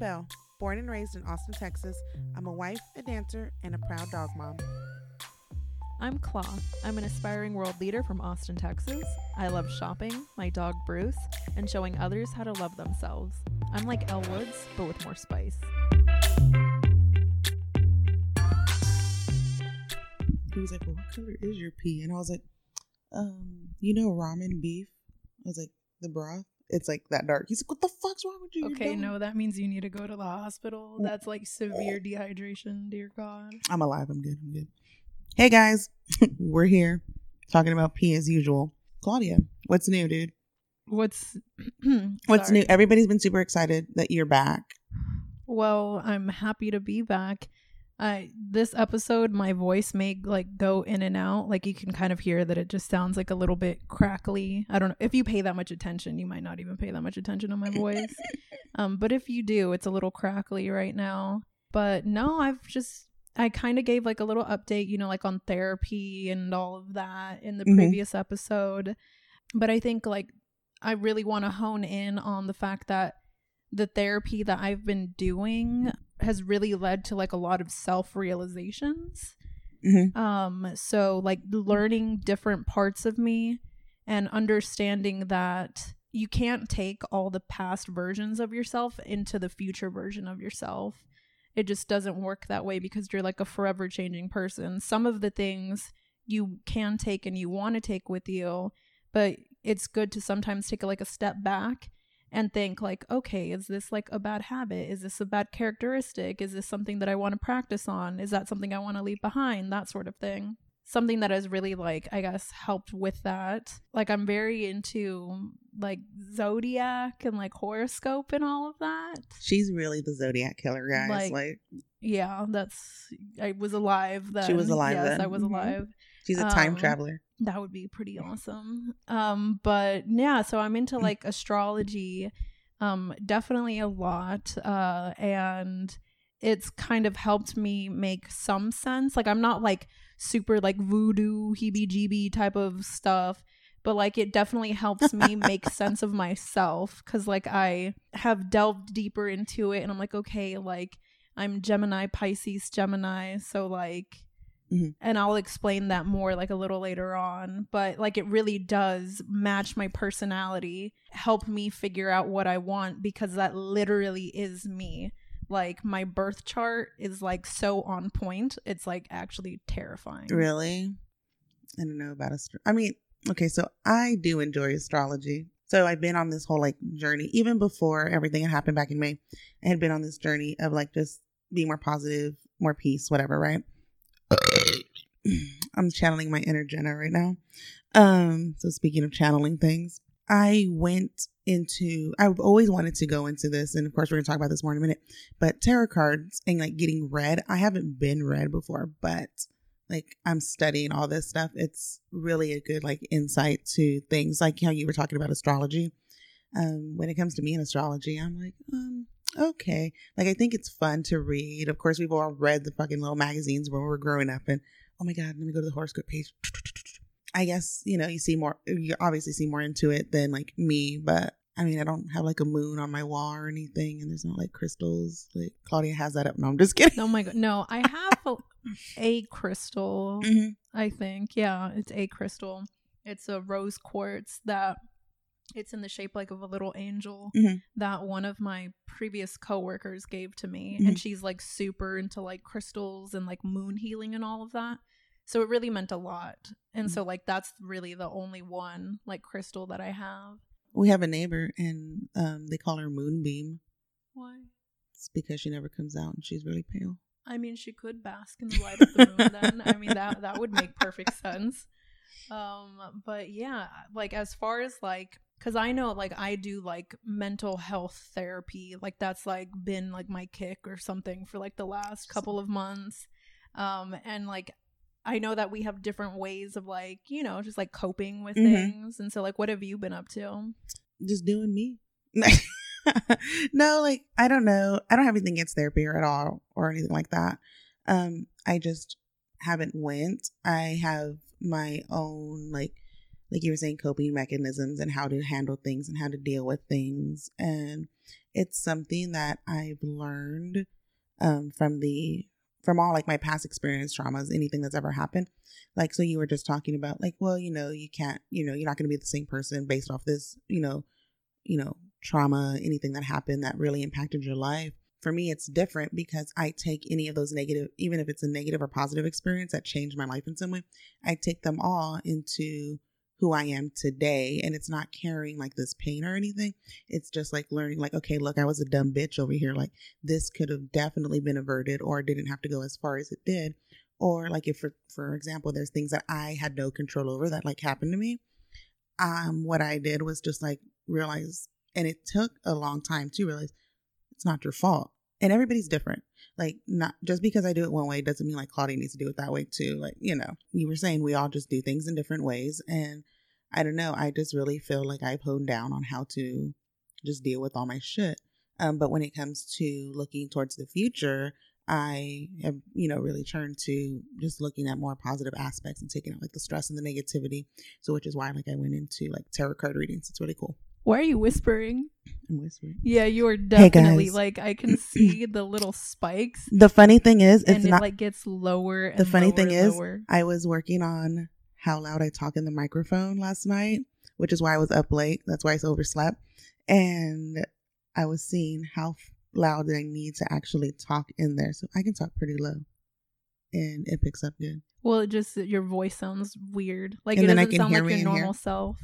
Bell. Born and raised in Austin, Texas, I'm a wife, a dancer, and a proud dog mom. I'm Claw. I'm an aspiring world leader from Austin, Texas. I love shopping, my dog Bruce, and showing others how to love themselves. I'm like Elle Woods, but with more spice. He was like, well, what color is your pee? And I was like, um, you know ramen beef? I was like, the broth? It's like that dark. He's like, what the fuck's wrong with you? Okay, no, that means you need to go to the hospital. That's like severe oh. dehydration, dear God. I'm alive. I'm good. I'm good. Hey guys, we're here talking about pee as usual. Claudia, what's new, dude? What's What's new? Everybody's been super excited that you're back. Well, I'm happy to be back. I this episode my voice may like go in and out. Like you can kind of hear that it just sounds like a little bit crackly. I don't know. If you pay that much attention, you might not even pay that much attention to my voice. um but if you do, it's a little crackly right now. But no, I've just I kind of gave like a little update, you know, like on therapy and all of that in the Mhm. previous episode. But I think like I really want to hone in on the fact that the therapy that I've been doing has really led to like a lot of self realizations. Mhm. Um, so like learning different parts of me and understanding that you can't take all the past versions of yourself into the future version of yourself. It just doesn't work that way because you're like a forever changing person. Some of the things you can take and you want to take with you, but it's good to sometimes take like a step back and think like okay is this like a bad habit? Is this a bad characteristic? Is this something that i want to practice on? Is that something i want to leave behind? That sort of thing. Something that has really like i guess helped with that. Like i'm very into like zodiac and like horoscope and all of that. She's really the Zodiac killer, guys. Like, Like, yeah that's i was alive then She was alive yes then. i was Mhm. alive she's a time um, traveler. that would be pretty awesome. Um, but yeah, so I'm into like astrology, um, definitely a lot. Uh, and it's kind of helped me make some sense. Like I'm not like super like voodoo, heebie jeebie type of stuff. But like it definitely helps me make sense of myself because like I have delved deeper into it and I'm like, okay, like I'm Gemini, Pisces, Gemini. So like Mm-hmm. and I'll explain that more like a little later on. But like it really does match my personality, help me figure out what I want because that literally is me. Like my birth chart is like so on point. It's like actually terrifying. Really? I don't know about astro. I mean, okay, so I do enjoy astrology. So I've been on this whole like journey, even before everything had happened back in May. I had been on this journey of like just being more positive, more peace, whatever, right? I'm channeling my inner Jenna right now. Um, so speaking of channeling things, I went into I've always wanted to go into this, and of course we're gonna talk about this more in a minute. But tarot cards and like getting read, I haven't been read before, but like I'm studying all this stuff. It's really a good like insight to things like how you were talking about astrology. Um, when it comes to me and astrology, I'm like, um, okay. Like I think it's fun to read. Of course, we've all read the fucking little magazines when we were growing up, and oh my god, let me go to the horoscope page. I guess you know you see more. You obviously see more into it than like me, but I mean, I don't have like a moon on my wall or anything, and there's not like crystals. Like Claudia has that up. No, I'm just kidding. Oh my god. No, I have a, a crystal. Mhm. I think. Yeah, it's a crystal. It's a rose quartz that it's in the shape like of a little angel Mhm. that one of my previous coworkers gave to me Mhm. and she's like super into like crystals and like moon healing and all of that. So it really meant a lot. And Mm-hmm. so like that's really the only one like crystal that I have. We have a neighbor, and um, they call her Moonbeam. Why? It's because she never comes out, and she's really pale. I mean, she could bask in the light of the moon. Then I mean that that would make perfect sense. Um, but yeah, like as far as like, cause I know like I do like mental health therapy. Like that's like been like my kick or something for like the last couple of months. Um, and like I know that we have different ways of like you know just like coping with Mhm. things. And so like, what have you been up to? Just doing me. no, like I don't know. I don't have anything against therapy or at all or anything like that. Um, I just haven't went. I have my own like like you were saying coping mechanisms and how to handle things and how to deal with things. And it's something that I've learned um, from the from all like my past experience traumas anything that's ever happened. Like so you were just talking about like well you know you can't you know you're not going to be the same person based off this you know you know trauma anything that happened that really impacted your life. For me it's different because i take any of those negative even if it's a negative or positive experience that changed my life in some way i take them all into who I am today. And it's not carrying like this pain or anything. It's just like learning, like, okay, look, I was a dumb bitch over here. Like, this could have definitely been averted or didn't have to go as far as it did. Or like if for for example, there's things that I had no control over that like happened to me. Um, what I did was just like realize and it took a long time to realize it's not your fault. And everybody's different. Like not just because I do it one way doesn't mean like Claudia needs to do it that way too. Like, you know, you were saying we all just do things in different ways and I don't know, I just really feel like I've honed down on how to just deal with all my shit. Um, but when it comes to looking towards the future, I have, you know, really turned to just looking at more positive aspects and taking out like the stress and the negativity. So, which is why like I went into like tarot card readings. It's really cool. Why are you whispering? I'm whispering. Yeah, you are definitely guys. like I can see the little spikes, The funny thing is, and it's it not. like gets lower. And the funny lower thing and is, lower. I was working on how loud I talk in the microphone last night, which is why I was up late. That's why I overslept. And I was seeing how loud I need to actually talk in there. So I can talk pretty low and it picks up good. well, it just your voice sounds weird. Like And it then I doesn't can sound hear like your in here. normal self.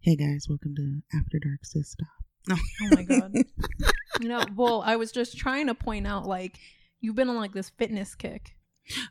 Hey guys, welcome to After Dark Sis Stop. Oh my god. you know, well, I was just trying to point out like you've been on like this fitness kick.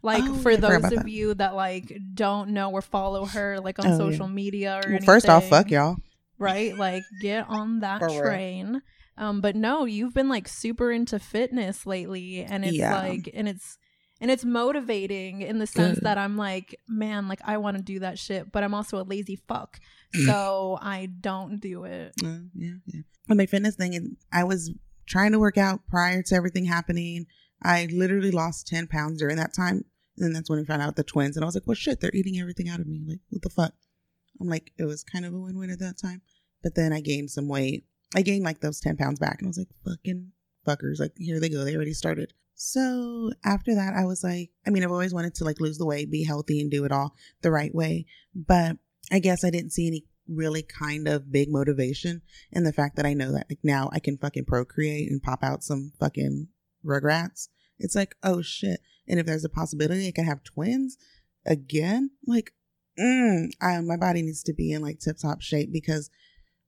Like Oh, for yeah, those of that. you that like don't know or follow her like on Oh, yeah. social media or Well, anything. first off, fuck y'all. right? Like get on that For real. train. Um, but no, you've been like super into fitness lately, and it's Yeah. like, and it's and it's motivating in the sense that I'm like, man, like I want to do that shit, but I'm also a lazy fuck, Mm. so I don't do it. Uh, yeah, yeah. But my fitness thing, and I was trying to work out prior to everything happening. I literally lost 10 pounds during that time. And that's when we found out the twins. And I was like, well, shit, they're eating everything out of me. Like, what the fuck? I'm like, it was kind of a win win at that time. But then I gained some weight. I gained like those 10 pounds back. And I was like, fucking fuckers. Like, here they go. They already started. So after that, I was like, I mean, I've always wanted to like lose the weight, be healthy, and do it all the right way. But I guess I didn't see any really kind of big motivation in the fact that I know that like now I can fucking procreate and pop out some fucking rugrats. It's like, oh shit. And if there's a possibility I can have twins again, like, mm, I, my body needs to be in like tip top shape because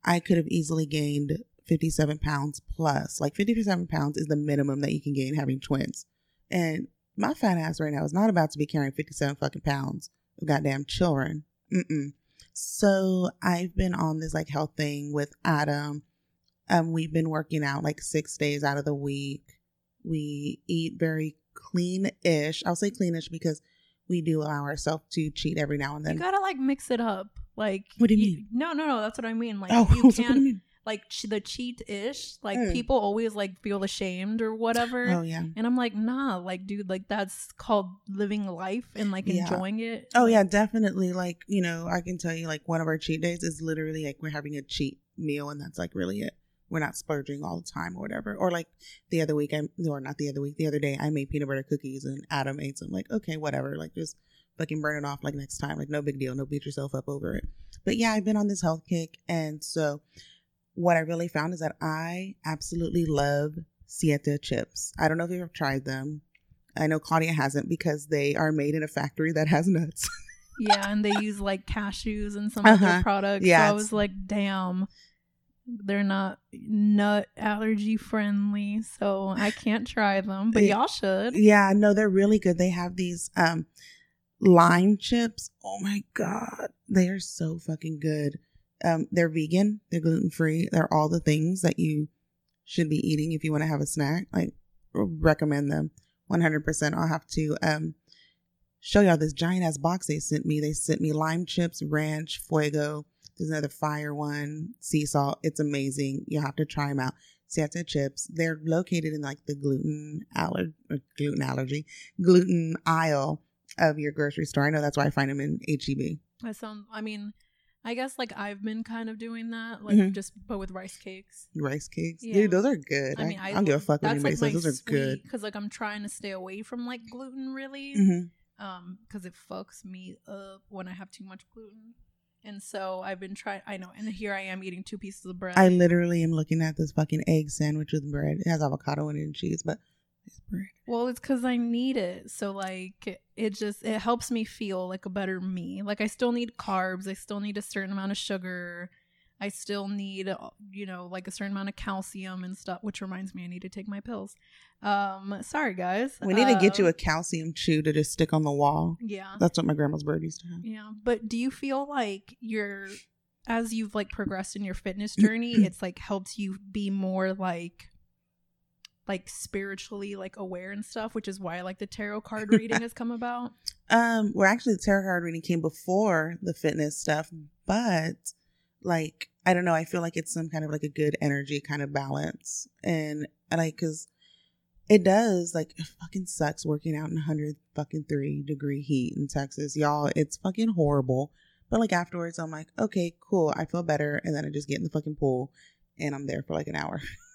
I could have easily gained 57 pounds plus. Like 57 pounds is the minimum that you can gain having twins. And my fat ass right now is not about to be carrying 57 fucking pounds of goddamn children. Mm-mm. So I've been on this like health thing with Adam. Um, we've been working out like six days out of the week. We eat very clean-ish. I'll say clean-ish because we do allow ourselves to cheat every now and then. You gotta like mix it up. Like, What do you mean? No, no, no. That's what I mean. Like, oh, you so what do can't you? Like the cheat ish. Like, Mm. people always like feel ashamed or whatever. Oh yeah. And I'm like, nah, like, dude, like that's called living life and like Yeah. enjoying it. Oh yeah, definitely. Like you know, I can tell you like one of our cheat days is literally like we're having a cheat meal, and that's like really it. We're not splurging all the time or whatever. Or like the other week, I or not the other week, the other day, I made peanut butter cookies, and Adam ate some. Like okay, whatever. Like just fucking burn it off like next time. Like no big deal. No beat yourself up over it. But yeah, I've been on this health kick, and so what I really found is that I absolutely love Siete chips. I don't know if you've ever tried them. I know Claudia hasn't because they are made in a factory that has nuts. yeah, and they use like cashews and some other Uh-huh. products. Yeah, so I was like, damn, they're not nut allergy friendly, so I can't try them. But y'all should. Yeah, no, they're really good. They have these um lime chips. Oh my god, they are so fucking good. Um, they're vegan, they're gluten free, they're all the things that you should be eating if you want to have a snack. Like, recommend them one hundred percent. I'll have to um show y'all this giant ass box they sent me. They sent me lime chips, ranch, fuego. There's another fire one, sea salt. It's amazing. You'll have to try them out. Siete chips. They're located in like the gluten aller- gluten allergy, gluten aisle of your grocery store. I know that's why I find them in HEB. That sounds. I mean, I guess like I've been kind of doing that, like Mhm. just but with rice cakes. Rice cakes, Yeah. dude, those are good. I, I mean, I, I, don't give a fuck what anybody like says. Those are good. because like I'm trying to stay away from like gluten really, hmm um, because it fucks me up when I have too much gluten. And so I've been trying. I know, and here I am eating two pieces of bread. I literally am looking at this fucking egg sandwich with bread. It has avocado in it and cheese, but it's bread. Well, it's because I need it. So like it just it helps me feel like a better me. Like I still need carbs. I still need a certain amount of sugar. I still need uh, you know like a certain amount of calcium and stuff. Which reminds me, I need to take my pills. Um, sorry guys. We need to get you a calcium chew to just stick on the wall. yeah That's what my grandma's bird used to have. yeah. But do you feel like you're as you've like progressed in your fitness journey, it's like helped you be more like like spiritually like aware and stuff, which is why like the tarot card reading has come about. Um, well, actually, the tarot card reading came before the fitness stuff, but like I don't know, I feel like it's some kind of like a good energy kind of balance, and and like because it does like it fucking sucks working out in 100 fucking three degree heat in Texas, y'all. It's fucking horrible. But like afterwards, I'm like, okay, cool, I feel better, and then I just get in the fucking pool, and I'm there for like an hour.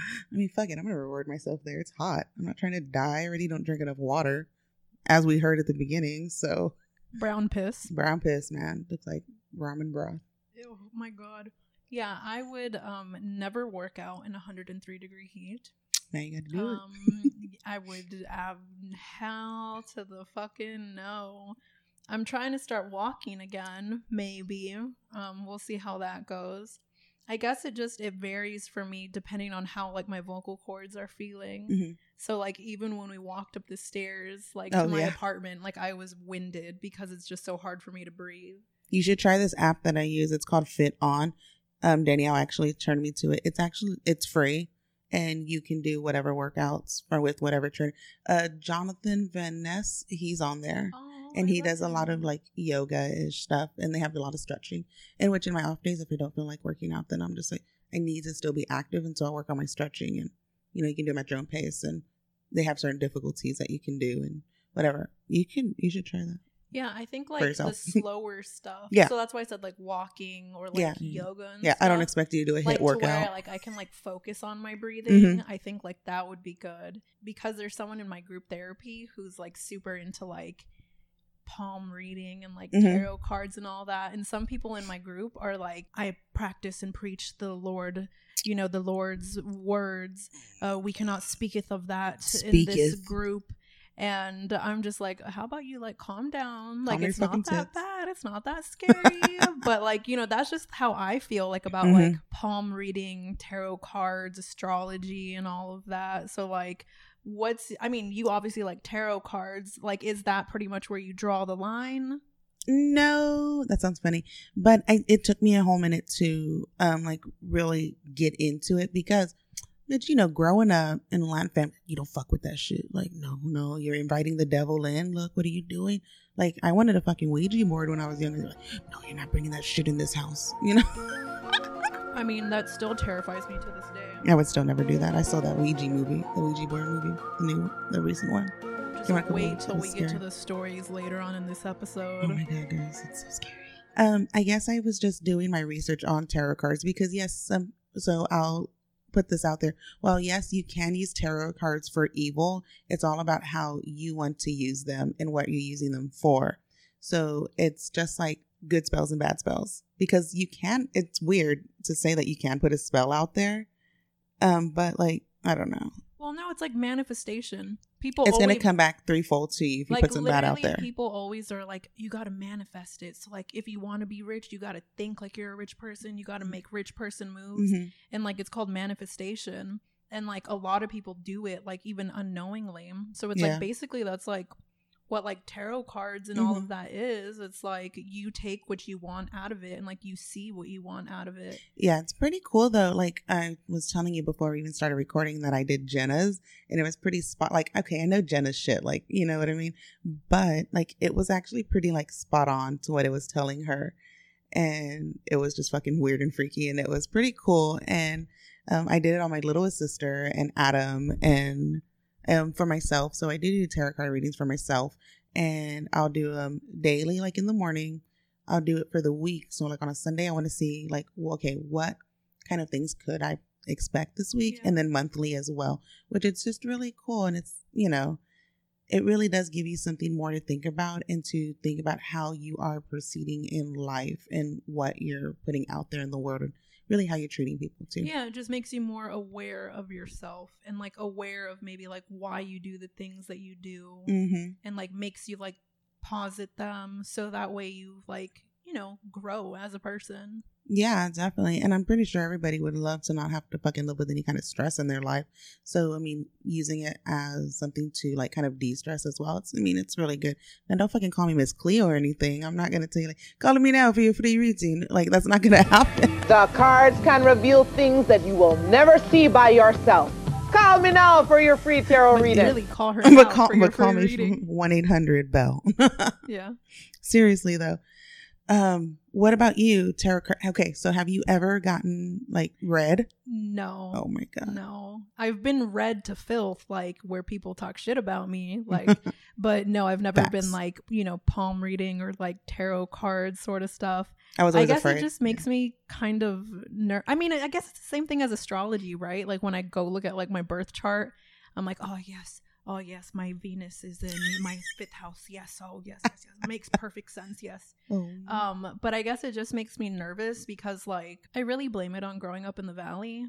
I mean, fuck it, I'm gonna reward myself there. It's hot. I'm not trying to die. I already don't drink enough water as we heard at the beginning. So Brown piss. brown piss, man, looks like ramen broth. Oh my god. Yeah, I would um never work out in 103 degree heat. Now you got to do Um I would have hell to the fucking no. I'm trying to start walking again, maybe. Um we'll see how that goes. I guess it just it varies for me depending on how like my vocal cords are feeling. Mhm. So like even when we walked up the stairs like Oh, to my yeah. apartment, like I was winded because it's just so hard for me to breathe. You should try this app that I use. It's called FitOn. Um, Danielle actually turned me to it. It's actually it's free, and you can do whatever workouts or with whatever trainer. Uh, Jonathan Van Ness, he's on there. Oh, and he does a lot of like yoga ish stuff and they have a lot of stretching in which in my off days if i don't feel like working out then i'm just like i need to still be active and so i'll work on my stretching and you know you can do them at your own pace and they have certain difficulties that you can do and whatever you can you should try that Yeah, I think like the slower stuff. Yeah. So that's why I said like walking or like Yeah. yoga. And yeah i don't expect you to do a hit like to workout where like I can like focus on my breathing. Mhm. I think like that would be good because there's someone in my group therapy who's like super into like palm reading and like Mhm. tarot cards and all that. And some people in my group are like, I practice and preach the Lord. You know the Lord's words. Uh, we cannot speaketh of that in this group. And I'm just like, how about you like calm down? Like Calm it's not that bad. It's not that scary. but like, you know, that's just how I feel like about Mhm. like palm reading, tarot cards, astrology, and all of that. So like what's I mean, you obviously like tarot cards. Like, is that pretty much where you draw the line? no that sounds funny but I, it took me a whole minute to um like really get into it because but you know growing up in a Latin family you don't fuck with that shit like no no you're inviting the devil in look what are you doing like i wanted a fucking ouija board when i was younger like no you're not bringing that shit in this house you know I mean, that still terrifies me to this day. I would still never do that i saw that ouija movie the ouija board movie the new the recent one Just Came out a couple wait till we It's get to the stories later on in this episode. Oh my god, guys, it's so scary. Um, I guess I was just doing my research on tarot cards because yes, um, so I'll put this out there. Well, yes, you can use tarot cards for evil. It's all about how you want to use them and what you're using them for. So it's just like good spells and bad spells because you can. It's weird to say that you can put a spell out there, um, but like I don't know, Well, no, it's like manifestation. People it's gonna come back threefold to you if you put some bad out there. people always are like, you got to manifest it. So like, if you want to be rich, you got to think like you're a rich person. You got to make rich person moves, Mhm. and like it's called manifestation. And like a lot of people do it like even unknowingly. So it's Yeah. like basically that's like what like tarot cards and all Mhm. of that is. It's like you take what you want out of it and like you see what you want out of it. Yeah, it's pretty cool though. Like I was telling you before we even started recording that I did Jenna's and it was pretty spot like okay, I know Jenna's shit, like you know what I mean? But like it was actually pretty like spot on to what it was telling her. And it was just fucking weird and freaky and it was pretty cool. And um, I did it on my littlest sister and Adam and um, for myself. So I do do tarot card readings for myself and I'll do them daily, like in the morning. I'll do it for the week. So like on a Sunday, I want to see like, well, okay, what kind of things could I expect this week, Yeah. and then monthly as well, which it's just really cool, and it's you know, it really does give you something more to think about and to think about how you are proceeding in life and what you're putting out there in the world, and really how you're treating people too. Yeah, it just makes you more aware of yourself and like aware of maybe like why you do the things that you do Mm-hmm. and like makes you like posit them so that way you like, you know, grow as a person. Yeah, definitely. And I'm pretty sure everybody would love to not have to fucking live with any kind of stress in their life. So, I mean, using it as something to like kind of de stress as well. It's, I mean, it's really good. And don't fucking call me Miss Cleo or anything. I'm not going to tell you, like, call me now for your free reading. Like, that's not going to happen. The cards can reveal things that you will never see by yourself. Call me now for your free tarot But reading. really call her but call, for your but call free me reading. 1 800 Bell. Yeah. Seriously, though. Um, what about you, tarot? Okay, so have you ever gotten like read? No. Oh my god. No. I've been read to filth, like where people talk shit about me. Like, but no, I've never Facts. been like, you know, palm reading or like tarot cards sort of stuff. I was I guess afraid. it just makes me kind of ner- I mean, I guess it's the same thing as astrology, right? Like when I go look at like my birth chart, I'm like, oh yes, oh yes, my Venus is in my fifth house. Yes, oh yes, yes, yes. Makes perfect sense. Yes. Oh. Um, but I guess it just makes me nervous because like I really blame it on growing up in the valley.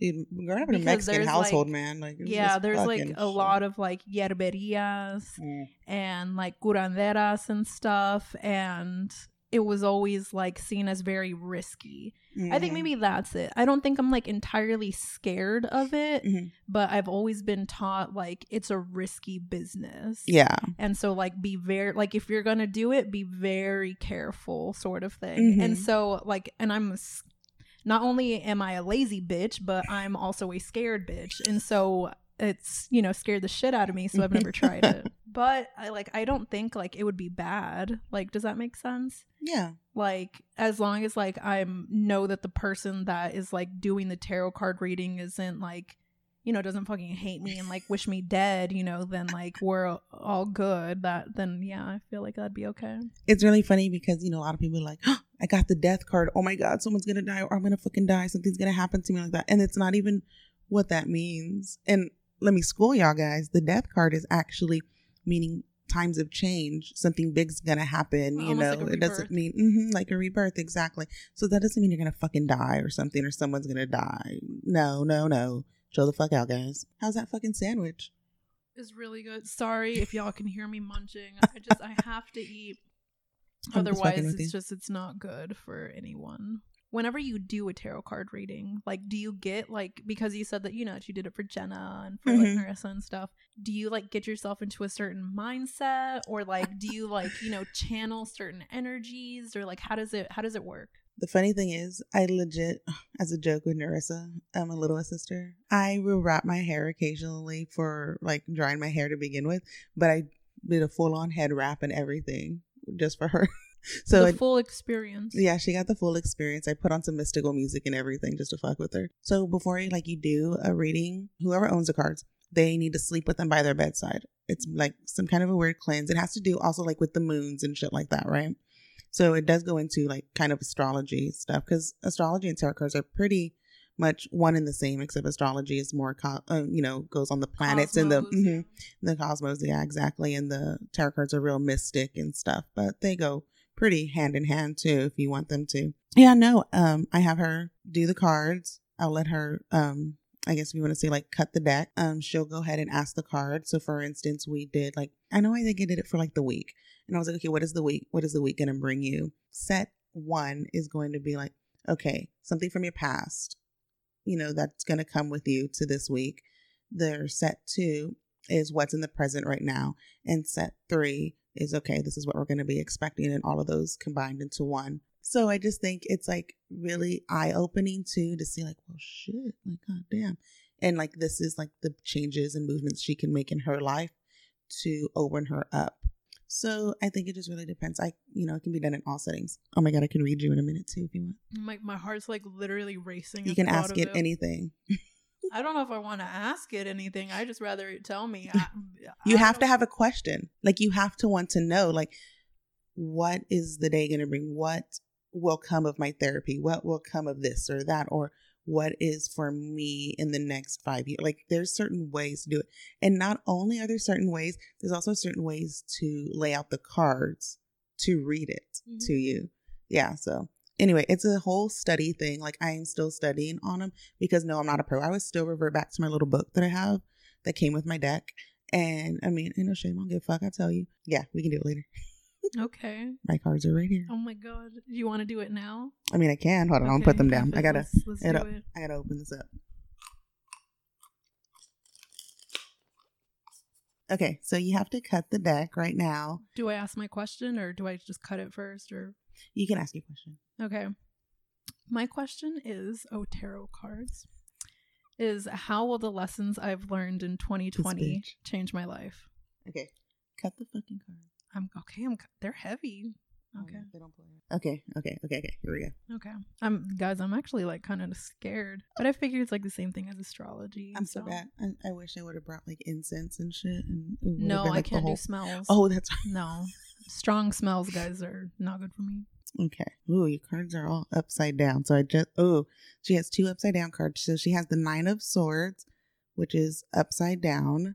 Growing up in a Mexican household, like- man, like Yeah, there's like a shit. lot of like yerberias Mm. and like curanderas and stuff and it was always like seen as very risky. I think Mhm. maybe that's it. I don't think I'm like entirely scared of it, Mhm. but I've always been taught like it's a risky business. Yeah, And so like be very like if you're going to do it, be very careful sort of thing. And Mhm. so like and I'm not only am I a lazy bitch, but I'm also a scared bitch. And so it's, you know, scared the shit out of me, so I've never tried it. But I like I don't think like it would be bad. Like does that make sense? yeah, like as long as like i know that the person that is like doing the tarot card reading isn't like you know doesn't fucking hate me and like wish me dead you know then like we're all good that then yeah i feel like that'd be okay it's really funny because you know a lot of people are like, "Oh, I got the death card. Oh my god, someone's gonna die, or I'm gonna fucking die. Something's gonna happen to me like that, and it's not even what that means. And let me school y'all guys. The death card is actually meaning times of change. Something big's gonna happen. You know, like it doesn't mean mhm, like a rebirth exactly. So that doesn't mean you're gonna fucking die or something, or someone's gonna die. No, no, no. Chill the fuck out, guys. How's that fucking sandwich? is really good sorry if y'all can hear me munching i just i have to eat I'm otherwise with it's you. just it's not good for anyone whenever you do a tarot card reading like do you get like because you said that you know that you did it for jenna and for Mhm. like marissa and stuff do you like get yourself into a certain mindset or like do you like you know channel certain energies or like how does it how does it work The funny thing is, I legit, as a joke with Narissa, I'm a little sister, I will wrap my hair occasionally for like drying my hair to begin with, but I did a full on head wrap and everything just for her. so the it, full experience yeah, she got the full experience. I put on some mystical music and everything just to fuck with her. So before you like you do a reading, whoever owns the cards, they need to sleep with them by their bedside. It's like some kind of a weird cleanse. It has to do also like with the moons and shit like that, right? So it does go into like kind of astrology stuff because astrology and tarot cards are pretty much one and the same, except astrology is more, co- uh, you know, goes on the planets and the Cosmos, mhm, yeah. the cosmos. Yeah, exactly. And the tarot cards are real mystic and stuff, but they go pretty hand in hand too if you want them to. Yeah, no. Um, I have her do the cards. I'll let her. Um, I guess if you want to say like cut the deck. Um, she'll go ahead and ask the card. So for instance, we did like I know I think I did it for like the week, and I was like, okay, what is the week? What is the week gonna bring you? Set one is going to be like, okay, something from your past. You know that's gonna come with you to this week. Their set two is what's in the present right now, and set three is okay. This is what we're gonna be expecting, and all of those combined into one. So I just think it's like really eye opening too to see like, well, shit, like god damn, and like this is like the changes and movements she can make in her life to open her up. So I think it just really depends. I, you know, it can be done in all settings. Oh my god, I can read you in a minute too if you want. my, my heart's like literally racing You can ask of it anything. I don't know if I want to ask it anything. I just rather it tell me. I, You I have to have a question. Like you have to want to know. Like what is the day going to bring? What will come of my therapy? What will come of this or that? Or what is for me in the next five years? Like there's certain ways to do it. And not only are there certain ways, there's also certain ways to lay out the cards to read it Mhm. to you. Yeah. So anyway, it's a whole study thing. Like I am still studying on them because no, I'm not a pro. I would still revert back to my little book that I have that came with my deck. And I mean, ain't no shame. I don't give a fuck. I tell you. Yeah, we can do it later. Okay. My cards are right here. Oh my god. Do you want to do it now? I mean, I can. Hold on. I'll Okay, put them down. I gotta. Let's, let's it do up. it. I gotta open this up. Okay, so you have to cut the deck right now. Do I ask my question or do I just cut it first or You can ask your question. Okay. My question is, oh tarot cards. Is how will the lessons I've learned in 2020 change my life? Okay, cut the fucking card. I'm okay, I'm they're heavy. Oh, Okay. they don't play. Okay, okay, okay, okay. Here we go. Okay. I'm guys, I'm actually like kind of scared. But I figure it's like the same thing as astrology. I'm so bad. I, I wish I would have brought like incense and shit. And No, been, I like, the can't whole- do smells. Oh, that's no. Strong smells, guys, are not good for me. Okay. Ooh, your cards are all upside down. So I just oh, she has two upside down cards. So she has the nine of swords, which is upside down.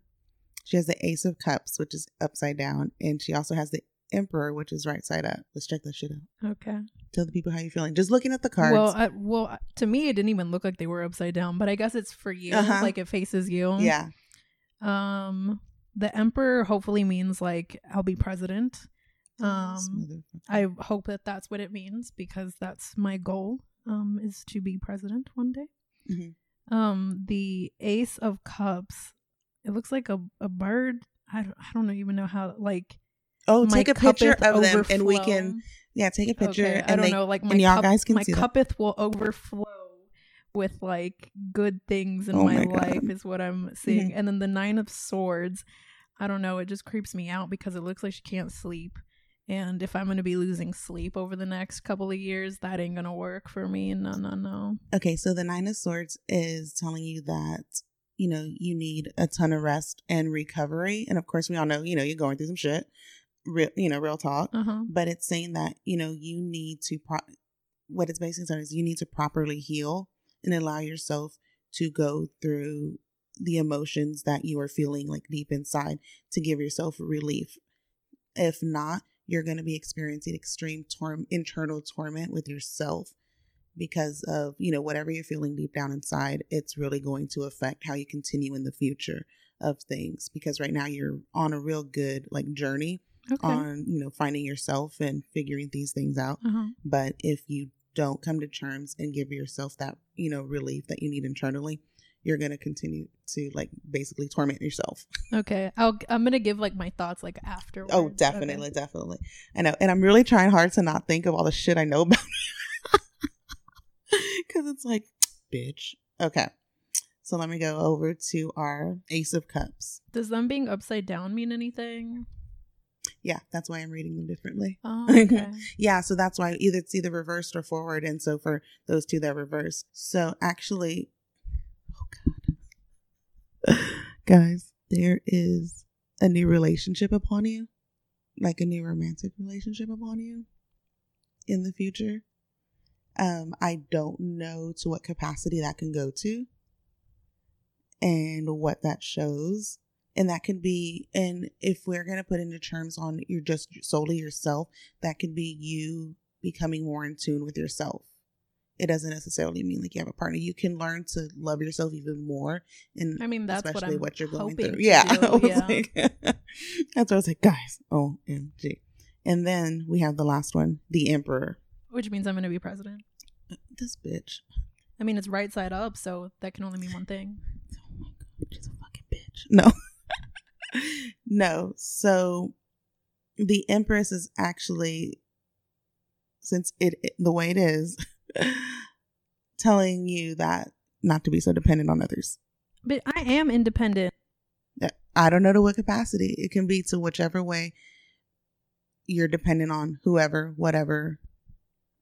She has the ace of cups, which is upside down, and she also has the emperor, which is right side up. Let's check that shit out. Okay. Tell the people how you're feeling. Just looking at the cards. Well, I, well, to me, it didn't even look like they were upside down, but I guess it's for you. Uh-huh. Like it faces you. yeah. Um, the emperor hopefully means like I'll be president. Um. I hope that that's what it means because that's my goal. Um, is to be president one day. Mhm. Um, the ace of cups. It looks like a a bird. I don't, I don't even know how like. oh, take a picture of them, and we can yeah take a picture. Okay, I don't they, know. Like my cup, guys can my cuppeth will overflow with like good things in Oh my, my Mm-hmm. life is what I'm seeing. And then the nine of swords, I don't know. It just creeps me out because it looks like she can't sleep. And if I'm going to be losing sleep over the next couple of years, that ain't going to work for me. No, no, no. Okay, so the Nine of Swords is telling you that, you know, you need a ton of rest and recovery. And of course, we all know, you know, you're going through some shit, real, you know, real talk. Uh huh. But it's saying that, you know, you need to, pro- what it's basically saying is you need to properly heal and allow yourself to go through the emotions that you are feeling like deep inside to give yourself relief. If not, you're going to be experiencing extreme torm- internal torment with yourself because of you know whatever you're feeling deep down inside it's really going to affect how you continue in the future of things because right now you're on a real good like journey Okay. on you know finding yourself and figuring these things out uh huh. but if you don't come to terms and give yourself that you know relief that you need internally you're going to continue to like basically torment yourself Okay. I'll, I'm going to give like my thoughts like afterwards. oh Okay. definitely definitely i know and i'm really trying hard to not think of all the shit i know about because it's like bitch okay so let me go over to our ace of cups Does them being upside down mean anything? yeah that's why i'm reading them differently Oh, okay. yeah so that's why either it's either reversed or forward and so for those two they're reversed so actually god guys there is a new relationship upon you like a new romantic relationship upon you in the future. Um i don't know to what capacity that can go to and what that shows. And that can be and if we're going to put into terms on you're just solely yourself that can be you becoming more in tune with yourself it doesn't necessarily mean like you have a partner. You can learn to love yourself even more and I mean, that's what especially I'm what, you're going through. yeah do, I was yeah. like- that's what i was like guys omg and then we have the last one the emperor. Which means I'm going to be president. this bitch. I mean, it's right side up, so that can only mean one thing. oh my god she's a fucking bitch. No. No. So the empress is actually since it, it- the way it is telling you that not to be so dependent on others But I am independent. i don't know to what capacity it can be to whichever way you're dependent on whoever whatever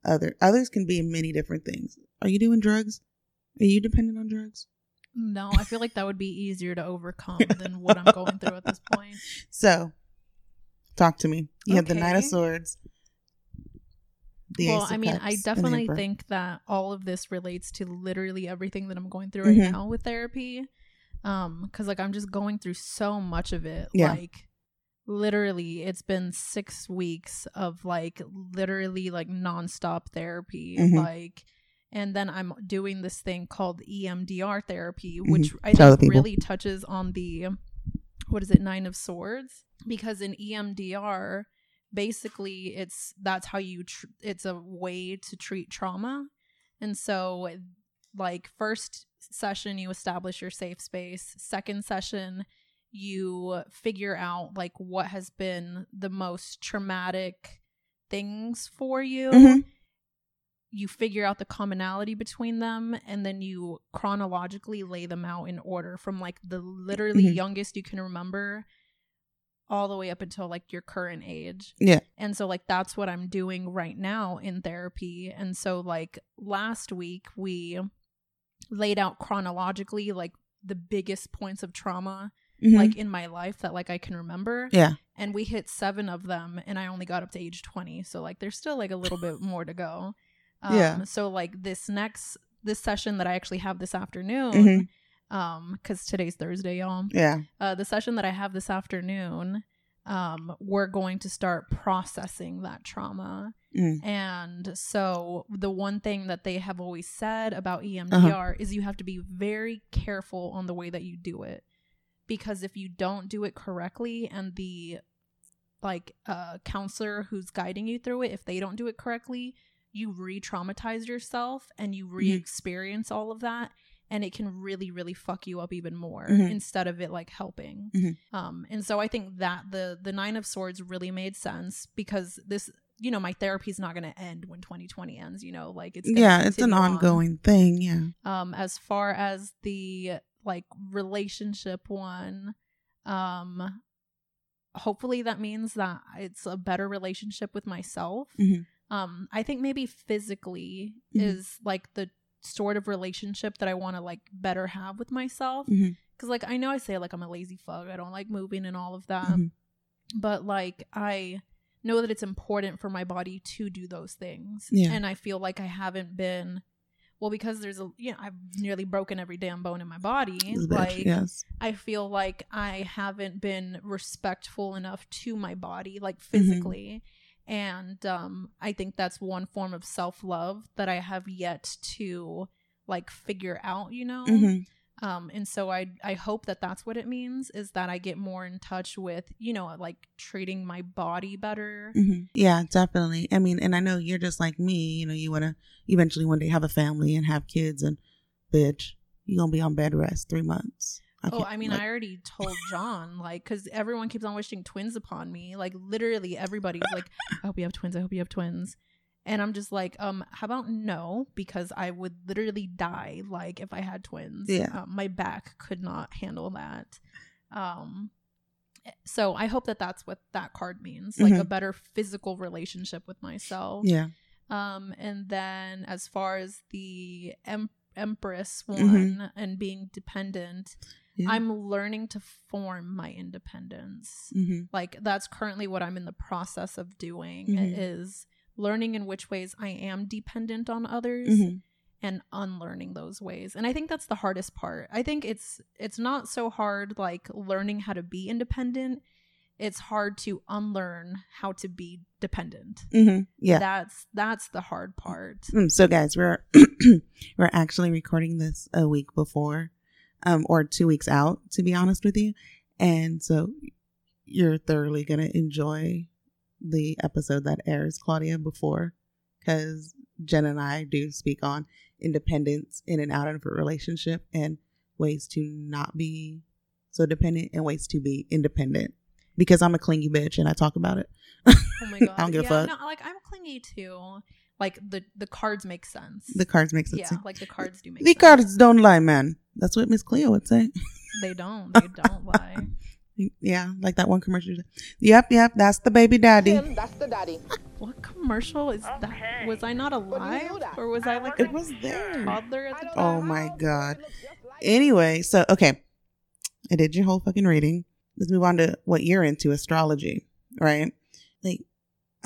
other others can be many different things are you doing drugs are you dependent on drugs No, I feel like that would be easier to overcome than what I'm going through at this point. So, talk to me. You have the Nine of Swords. The well, I mean, I definitely think that all of this relates to literally everything that I'm going through right now with therapy. Um, cuz like I'm just going through so much of it. Yeah. Like literally it's been 6 weeks of like literally like nonstop therapy Mhm. like and then I'm doing this thing called EMDR therapy, which I Mm-hmm. Tell think really touches on the what is it, Nine of Swords? Because in EMDR, basically it's that's how you tr- it's a way to treat trauma and so like first session you establish your safe space second session you figure out like what has been the most traumatic things for you Mhm. you figure out the commonality between them and then you chronologically lay them out in order from like the literally Mhm. youngest you can remember all the way up until like your current age. Yeah. And so like that's what I'm doing right now in therapy. And so like last week we laid out chronologically like the biggest points of trauma Mhm. like in my life that like I can remember yeah. and we hit seven of them and i only got up to age 20 so like there's still like a little bit more to go um, Yeah. so like this next this session that i actually have this afternoon Mhm. Um because today's thursday y'all Yeah. uh the session that i have this afternoon um we're going to start processing that trauma Mm. and so the one thing that they have always said about EMDR Uh-huh. is you have to be very careful on the way that you do it. Because if you don't do it correctly and the like uh counselor who's guiding you through it, if they don't do it correctly, you re-traumatize yourself and you re-experience all of that and it can really really fuck you up even more Mhm. instead of it like helping. Mhm. Um and so I think that the the 9 of swords really made sense because this you know my therapy's not going to end when 2020 ends you know like it's Yeah. It's an on. ongoing thing. Yeah. um as far as the like relationship one um hopefully that means that it's a better relationship with myself Mhm. um i think maybe physically Mhm. is like the sort of relationship that i want to like better have with myself Mhm. because like i know i say like i'm a lazy fuck i don't like moving and all of that Mhm. but like i know that it's important for my body to do those things Yeah. and i feel like i haven't been well because there's a you know i've nearly broken every damn bone in my body like yes. i feel like i haven't been respectful enough to my body like Mm-hmm. And um i think that's one form of self-love that i have yet to like figure out you know Mhm. um and so i i hope that that's what it means is that i get more in touch with you know like treating my body better Mhm. Yeah, definitely. I mean, and I know you're just like me. You know, you want to eventually one day have a family and have kids, and bitch, you're gonna be on bed rest three months. oh i mean like- i already told john like because everyone keeps on wishing twins upon me. Like literally everybody's like i hope you have twins i hope you have twins. And i'm just like um how about no? Because i would literally die like if i had twins. Yeah. um, my back could not handle that. Um so i hope that that's what that card means like a Mhm. better physical relationship with myself. Yeah, um and then as far as the em- empress one Mhm. and being dependent yeah. i'm learning to form my independence. Hmm like that's currently what i'm in the process of doing Mhm. is learning in which ways i am dependent on others hmm and unlearning those ways. And i think that's the hardest part. I think it's it's not so hard like learning how to be independent. It's hard to unlearn how to be dependent. Hmm Yeah. that's that's the hard part. Mm, So, guys, we're we're actually recording this a week before, um, or two weeks out, to be honest with you, and so you're thoroughly gonna enjoy the episode that airs, Claudia, before, because Jen and I do speak on independence in and out of a relationship and ways to not be so dependent and ways to be independent. Because I'm a clingy bitch and I talk about it. oh my god I don't give a fuck. no like i'm clingy too like the the cards make sense The cards make sense. yeah seem. like the cards do make The sense. cards don't lie, man. That's what Miss Cleo would say. they don't they don't lie Yeah, like that one commercial. Yep, yep, that's the baby daddy. Him, that's the daddy. what commercial is that was i not alive knew that. or was i like It a was there. toddler at the time Oh my God. it looks just like Anyway, so okay, I did your whole fucking reading. Let's move on to what you're into, astrology, right?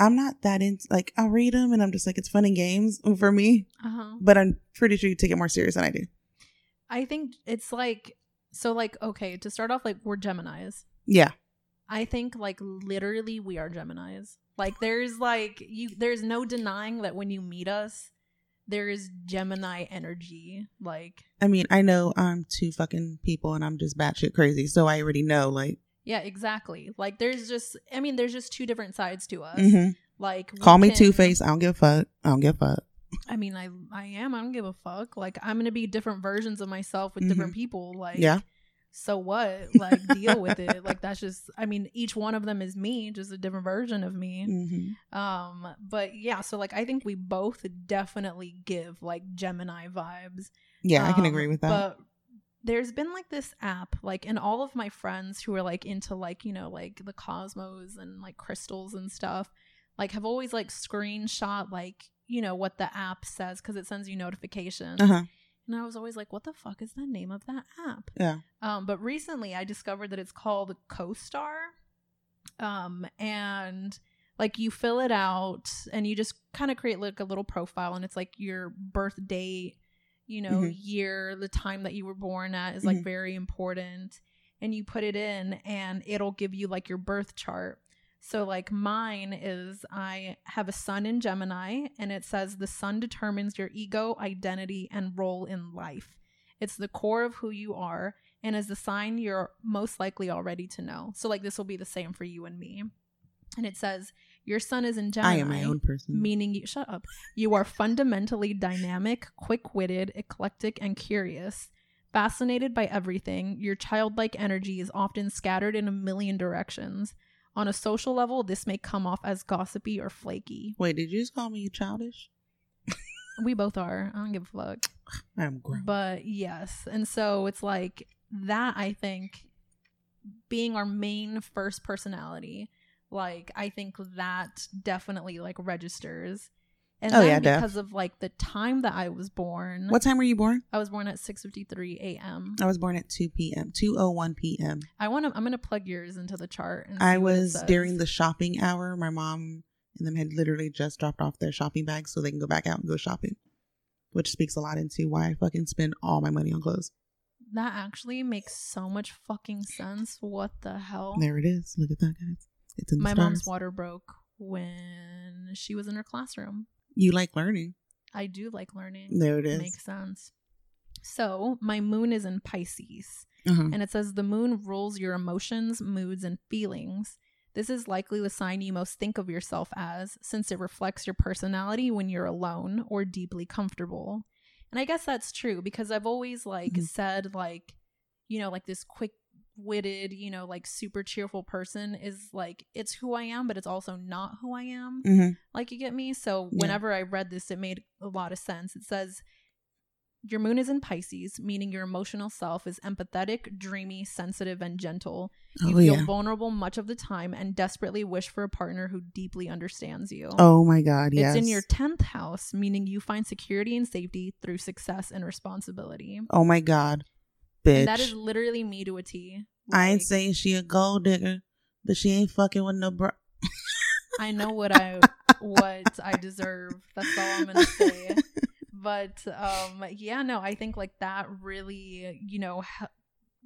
I'm not that into like I'll read them and I'm just like it's fun and games for me, Uh-huh. but I'm pretty sure you take it more serious than I do. I think it's like so like okay, to start off like we're Geminis. Yeah. I think like literally we are Geminis. Like there's like you there's no denying that when you meet us there is Gemini energy. Like I mean, I know I'm two fucking people and I'm just batshit crazy, so I already know like yeah, exactly. Like there's just I mean there's just two different sides to us. mhm. Like call me Two Face. I don't give a fuck. I don't give a fuck. I mean I I am. I don't give a fuck. Like I'm going to be different versions of myself with different people. Like Mm-hmm. Yeah. so what? Like deal with it. Like that's just I mean each one of them is me, just a different version of me. hmm Um but yeah, so like I think we both definitely give like Gemini vibes. Yeah, I can Um, agree with that. But there's been like this app, like, and all of my friends who are like into like, you know, like the cosmos and like crystals and stuff, like have always like screenshot like, you know, what the app says because it sends you notifications. Uh huh. And I was always like, what the fuck is the name of that app? Yeah. Um, but recently I discovered that it's called CoStar. Um, and like you fill it out and you just kind of create like a little profile and it's like your birth date, you know, Mhm. year, the time that you were born at is like Mhm. very important. And you put it in and it'll give you like your birth chart. So like mine is I have a sun in Gemini and it says the sun determines your ego, identity and role in life. It's the core of who you are and is the sign you're most likely already to know. So like this will be the same for you and me. And it says your sun is in Gemini I am my own person. meaning you shut up. You are fundamentally dynamic quick-witted eclectic and curious. Fascinated by everything your childlike energy is often scattered in a million directions. On a social level this may come off as gossipy or flaky. Wait, did you just call me childish? we both are. I don't give a fuck. I'm grown. but yes. And so it's like that i think being our main first personality like i think that definitely like registers and Oh, then yeah, def. because of like the time that i was born what time were you born? i was born at 6.53 a.m I was born at 2 p.m. 2:01 p.m. i want to i'm gonna plug yours into the chart and I see what it was during the shopping hour. My mom and them had literally just dropped off their shopping bags so they can go back out and go shopping, which speaks a lot into why I fucking spend all my money on clothes. that actually makes so much fucking sense what the hell There it is. Look at that, guys. It's in my stars. mom's water broke when she was in her classroom You like learning. i do like learning There it is. Makes sense. So, my moon is in Pisces, uh-huh. and it says the moon rules your emotions, moods, and feelings. This is likely the sign you most think of yourself as, since it reflects your personality when you're alone or deeply comfortable. And I guess that's true because I've always like Mhm. said like, you know, like this quick witted, you know, like super cheerful person is like it's who I am, but it's also not who I am. hmm Like you get me? So Yeah. whenever I read this, it made a lot of sense. It says your moon is in Pisces, meaning your emotional self is empathetic, dreamy, sensitive, and gentle. You Oh feel yeah. vulnerable much of the time and desperately wish for a partner who deeply understands you. Oh my God. Yes. It's in your 10th house, meaning you find security and safety through success and responsibility. Oh my God. Bitch. And that is literally me to a T. I ain't saying she a gold digger, but she ain't fucking with no bro. I know what I what I deserve. That's all I'm gonna say. But um, yeah, no, I think like that really, you know, ha-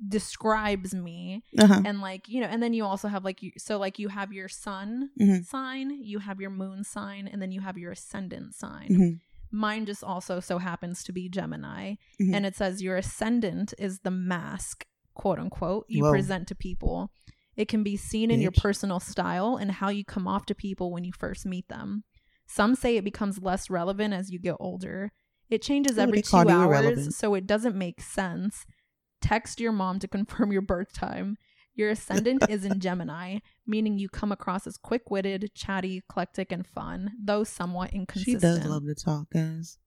describes me. Uh-huh. And like you know, and then you also have like you, so like you have your sun Mhm. sign, you have your moon sign, and then you have your ascendant sign. Mhm. Mine just also so happens to be Gemini, Mhm. and it says your ascendant is the mask, quote unquote, you Whoa. present to people. It can be seen in your personal style and how you come off to people when you first meet them. Some say it becomes less relevant as you get older. It changes every two hours, so it doesn't make sense. Text your mom to confirm your birth time. Your ascendant is in Gemini, meaning you come across as quick witted, chatty, eclectic, and fun, though somewhat inconsistent. She does love to talk, guys.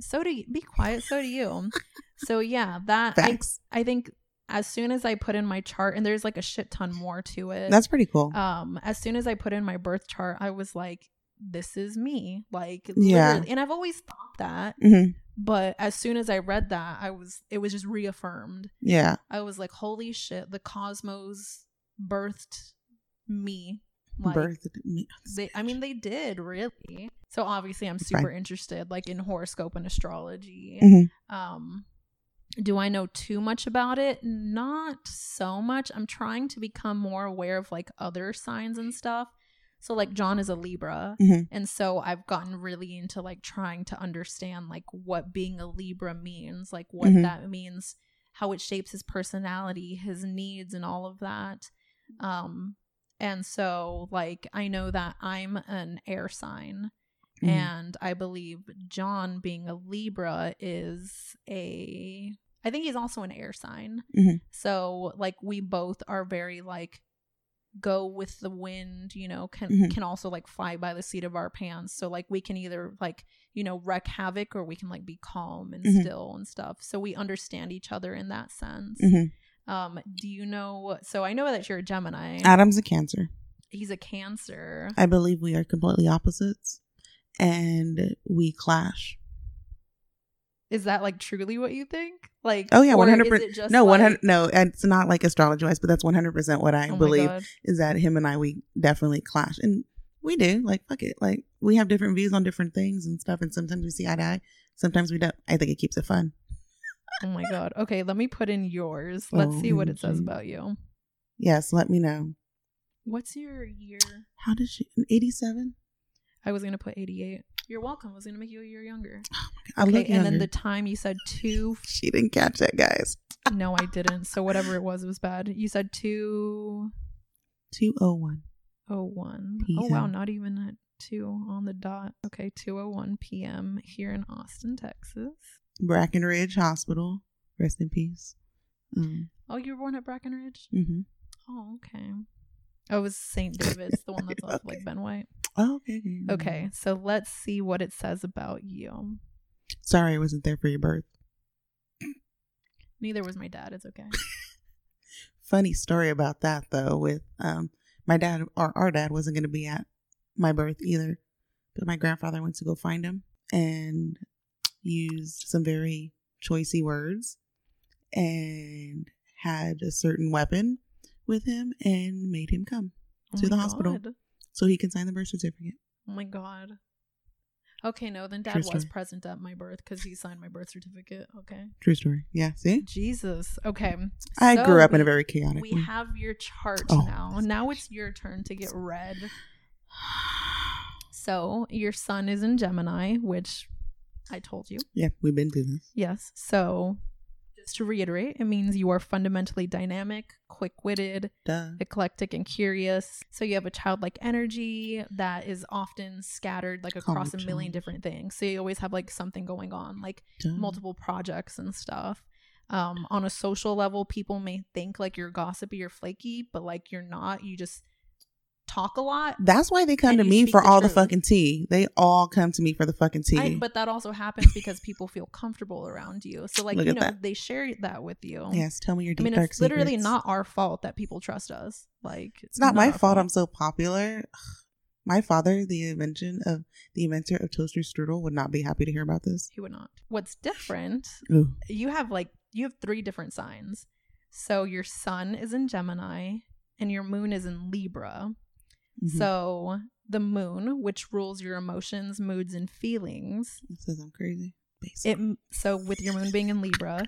so do you, be quiet so do you so yeah that I, I think as soon as i put in my chart and there's like a shit ton more to it That's pretty cool. um as soon as i put in my birth chart i was like this is me like Yeah. literally- and i've always thought that hmm but as soon as i read that i was it was just reaffirmed Yeah. i was like holy shit the cosmos birthed me Like, birthed me. they, I mean, they did really. So obviously, I'm It's fine. super interested, like in horoscope and astrology. Mhm. Um, do I know too much about it? Not so much. I'm trying to become more aware of like other signs and stuff. So like John is a Libra, Mhm. and so I've gotten really into like trying to understand like what being a Libra means, like what Mhm. that means, how it shapes his personality, his needs, and all of that. Um, and so like I know that I'm an air sign, Mhm. and I believe John being a Libra is a I think he's also an air sign. Mhm. So like we both are very like go with the wind, you know, can Mhm. can also like fly by the seat of our pants. So like we can either like, you know, wreck havoc or we can like be calm and Mhm. still and stuff. So we understand each other in that sense. Mhm. Um do you know so I know that you're a Gemini. Adam's a Cancer. He's a Cancer. I believe we are completely opposites, and we clash. Is that like truly what you think? Like, Oh yeah, one hundred percent. No, one like- hundred. No, it's not like astrology wise, but that's one hundred percent what I Oh believe is that him and I we definitely clash, and we do. Like fuck it, like we have different views on different things and stuff, and sometimes we see eye to eye, sometimes we don't. I think it keeps it fun. Oh my god. Okay, let me put in yours. Let's see what it says OMG. about you. Yes, let me know. What's your year? How did she? Eighty-seven. I was gonna put 88. You're welcome. I was gonna make you a year younger. I okay, look and then the time you said two. She didn't catch that, guys. no, I didn't. So whatever it was, it was bad. You said two Two oh one. oh one. Oh wow, not even at two on the dot. Okay, two oh one p.m. here in Austin, Texas. Brackenridge Hospital. Rest in peace. Um, Oh, you were born at Brackenridge. hmm Oh, okay. Oh, it was St. David's, the one that's off like Ben White. Oh, okay. okay. So let's see what it says about you. Sorry, I wasn't there for your birth. Neither was my dad. It's okay. Funny story about that though. With um, my dad or our dad wasn't going to be at my birth either, but my grandfather went to go find him and used some very choicey words and had a certain weapon with him and made him come Oh To the hospital. So he can sign the birth certificate. Oh my god. Okay, no, then dad True was story. present at my birth because he signed my birth certificate. Okay. True story. Yeah. See, Jesus. Okay. I so grew up in a very chaotic. We have your chart Oh. now. Now it's your turn to get read. So your sun is in Gemini, which I told you. yeah, we've been through this. Yes. So to reiterate, it means you are fundamentally dynamic, quick witted, eclectic, and curious. So you have a childlike energy that is often scattered like Calm across a million child. different things. So you always have like something going on, like Duh. multiple projects and stuff. Um, on a social level, people may think like you're gossipy or flaky, but like you're not. You just talk a lot. That's why they come to me for the all the fucking tea. They all come to me for the fucking tea. I, but that also happens because people feel comfortable around you. So like Look you know that. they share that with you. yes, tell me your I deep mean, dark it's literally not our fault that people trust us. Like It's not, my our fault. I'm so popular. My father, the invention of the inventor of toaster strudel, would not be happy to hear about this. He would not. What's different Ooh. you have like you have three different signs. So your sun is in Gemini and your moon is in Libra. Mhm. So the moon, which rules your emotions, moods, and feelings, it says I'm crazy. Basic. it so with your moon being in Libra,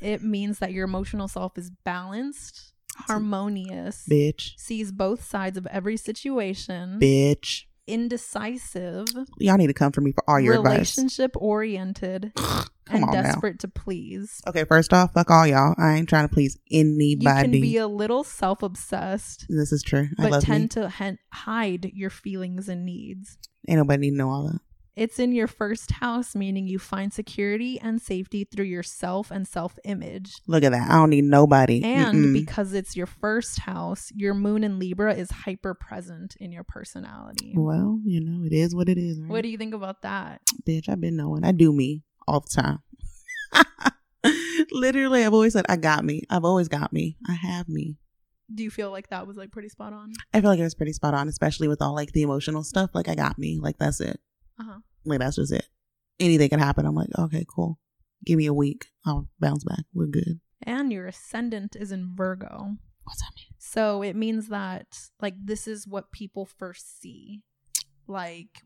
it means that your emotional self is balanced, harmonious, bitch, sees both sides of every situation, bitch. Indecisive, Y'all need to come for me for all your advice. relationship oriented, Come and on now. desperate to please. Okay, first off, fuck all y'all. I ain't trying to please anybody. You can be a little self obsessed, this is true. I but tend me. to hide your feelings and needs. Ain't nobody need to know all that. It's in your first house, meaning you find security and safety through yourself and self image. Look at that. I don't need nobody. And Mm-mm. because it's your first house, your moon in Libra is hyper present in your personality. well, you know, it is what it is. Right? What do you think about that? bitch, I've been knowing. I do me all the time. Literally, I've always said, I got me. I've always got me. I have me. Do you feel like that was like pretty spot on? I feel like it was pretty spot on, especially with all like the emotional stuff. Like, I got me. Like, that's it. Uh huh. Like, that's just it. Anything can happen. I'm like, okay, cool. Give me a week. I'll bounce back. We're good. And your ascendant is in Virgo. What's that mean? So it means that like this is what people first see. Like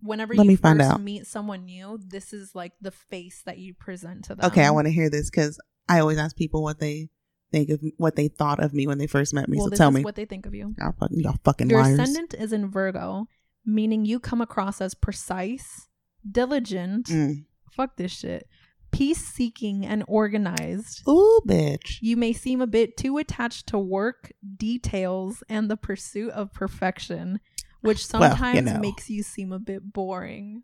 whenever Let you me find first out. meet someone new, this is like the face that you present to them. Okay, I want to hear this because I always ask people what they think of what they thought of me when they first met me. Well, so this tell is me, what they think of you. y'all fucking, y'all fucking Your liars. ascendant is in Virgo, meaning you come across as precise, diligent. Mm. Fuck this shit. Peace seeking and organized. Ooh, bitch. You may seem a bit too attached to work, details, and the pursuit of perfection, which Well, you sometimes know. makes you seem a bit boring.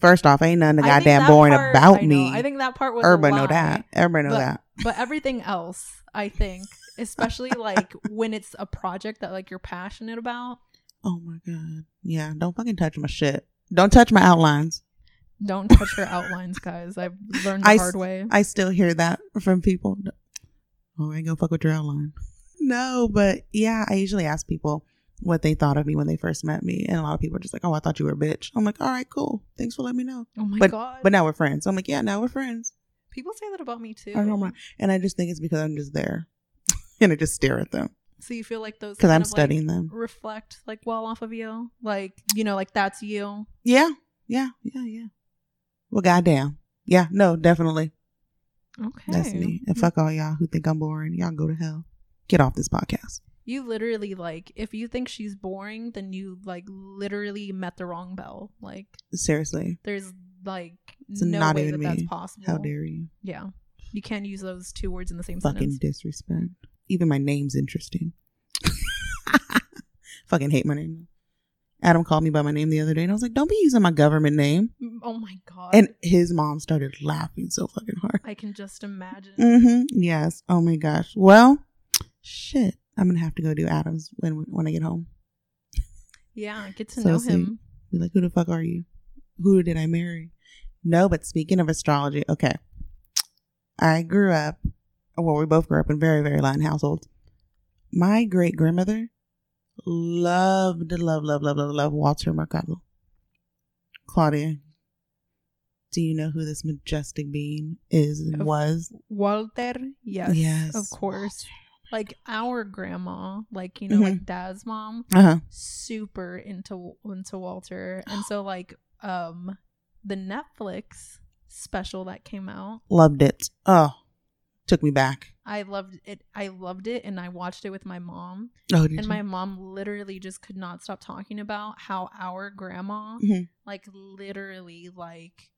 First off, ain't nothing goddamn boring part- about I me. I think that part was Everybody know that. Everybody know But- that. But everything else, I think, especially like when it's a project that like you're passionate about, Oh my god. Yeah, don't fucking touch my shit. Don't touch my outlines. don't touch your outlines, guys. I've learned the I hard way. I still hear that from people. Oh, I ain't gonna fuck with your outline. No, but yeah, I usually ask people what they thought of me when they first met me, and a lot of people are just like, "Oh, I thought you were a bitch." I'm like, "All right, cool. Thanks for letting me know." oh my but god! but now we're friends. So I'm like, "Yeah, now we're friends." people say that about me too. I know and I just think it's because I'm just there, and I just stare at them So you feel like those because I'm of, like, studying them. reflect like well off of you, like you know, like that's you. Yeah, yeah, yeah, yeah. Well, goddamn, yeah, no, definitely, Okay, that's me. And mm. fuck all y'all who think I'm boring. Y'all go to hell. Get off this podcast. You literally like if you think she's boring, then you like literally met the wrong bell. Like Seriously, there's like It's no not way even that that's possible. how dare you? Yeah, you can't use those two words in the same sentence. Fucking sentence. disrespect. Even my name's interesting. Fucking hate my name. Adam called me by my name the other day, and I was like, "Don't be using my government name." Oh my god! And his mom started laughing so fucking hard. I can just imagine. Mm-hmm. Yes. Oh my gosh. Well, shit. I'm gonna have to go do Adams when when I get home. Yeah, get to So know sweet. him. Be like, who the fuck are you? Who did I marry? No, but speaking of astrology, okay. I grew up, well, we both grew up in very, very Latin households. My great grandmother loved, love, love, love, love, love Walter Mercado. Claudia, do you know who this majestic being is and Of- was? Walter, yes, Yes, of course. Like our grandma, like you know, like dad's mom, Uh huh. super into into Walter, and so like um the Netflix special that came out, Loved it. Oh, took me back. I loved it. I loved it, and I watched it with my mom, Oh, and you? my mom literally just could not stop talking about how our grandma, Mhm. like literally, like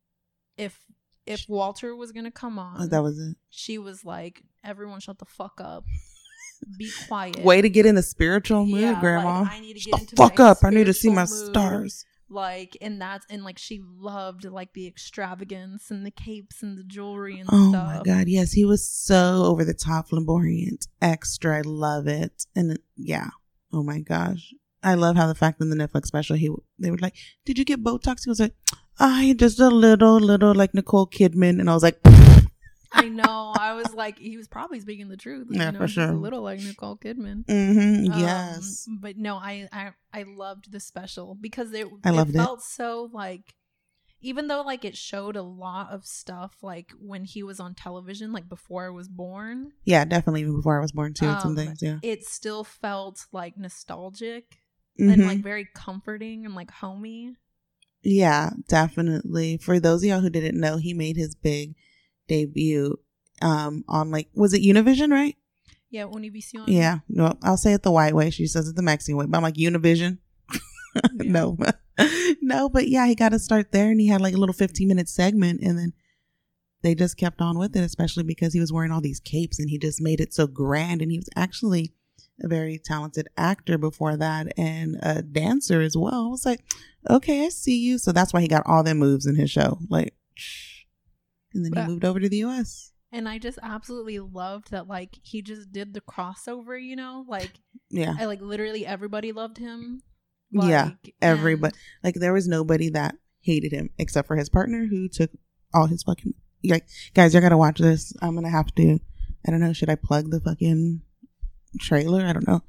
if if Walter was gonna come on, Oh, that was it. she was like, "Everyone, shut the fuck up, be quiet." Way to get in the spiritual mood, Yeah, like, Grandma. I need to Shut get the fuck up. I need to see my mood. stars. Like and that's and like she loved like the extravagance and the capes and the jewelry and Oh stuff. my god, yes, he was so over the top, flamboyant, extra. I love it, and yeah, oh my gosh, I love how the fact in the Netflix special, he they were like, "Did you get Botox?" He was like, "I just a little, little like Nicole Kidman," and I was like, I know. I was like, he was probably speaking the truth. you Yeah, know, for sure. A little like Nicole Kidman. mm-hmm, Um, "Yes." but no, I, I I loved the special because it, I loved it it. felt so like even though like it showed a lot of stuff like when he was on television, like before I was born, Yeah, definitely. Even before I was born, too, and some um, things. Yeah, it still felt like nostalgic Mhm. and like very comforting and like homey. Yeah, definitely. For those of y'all who didn't know, he made his big debut um on like was it Univision, right? Yeah, Univision. Yeah. No, I'll say it the white way. She says it the Mexican way. But I'm like Univision. no. no, but yeah, he got to start there and he had like a little 15 minute segment and then they just kept on with it, especially because he was wearing all these capes and he just made it so grand and he was actually a very talented actor before that and a dancer as well. I was like, okay, I see you. So that's why he got all them moves in his show. Like, and then But- he moved over to the US. And I just absolutely loved that like he just did the crossover, you know? Like Yeah. I like literally everybody loved him. Yeah, everybody. and- Like there was nobody that hated him except for his partner who took all his fucking like guys, you're gonna watch this. I'm gonna have to I don't know, should I plug the fucking trailer? I don't know.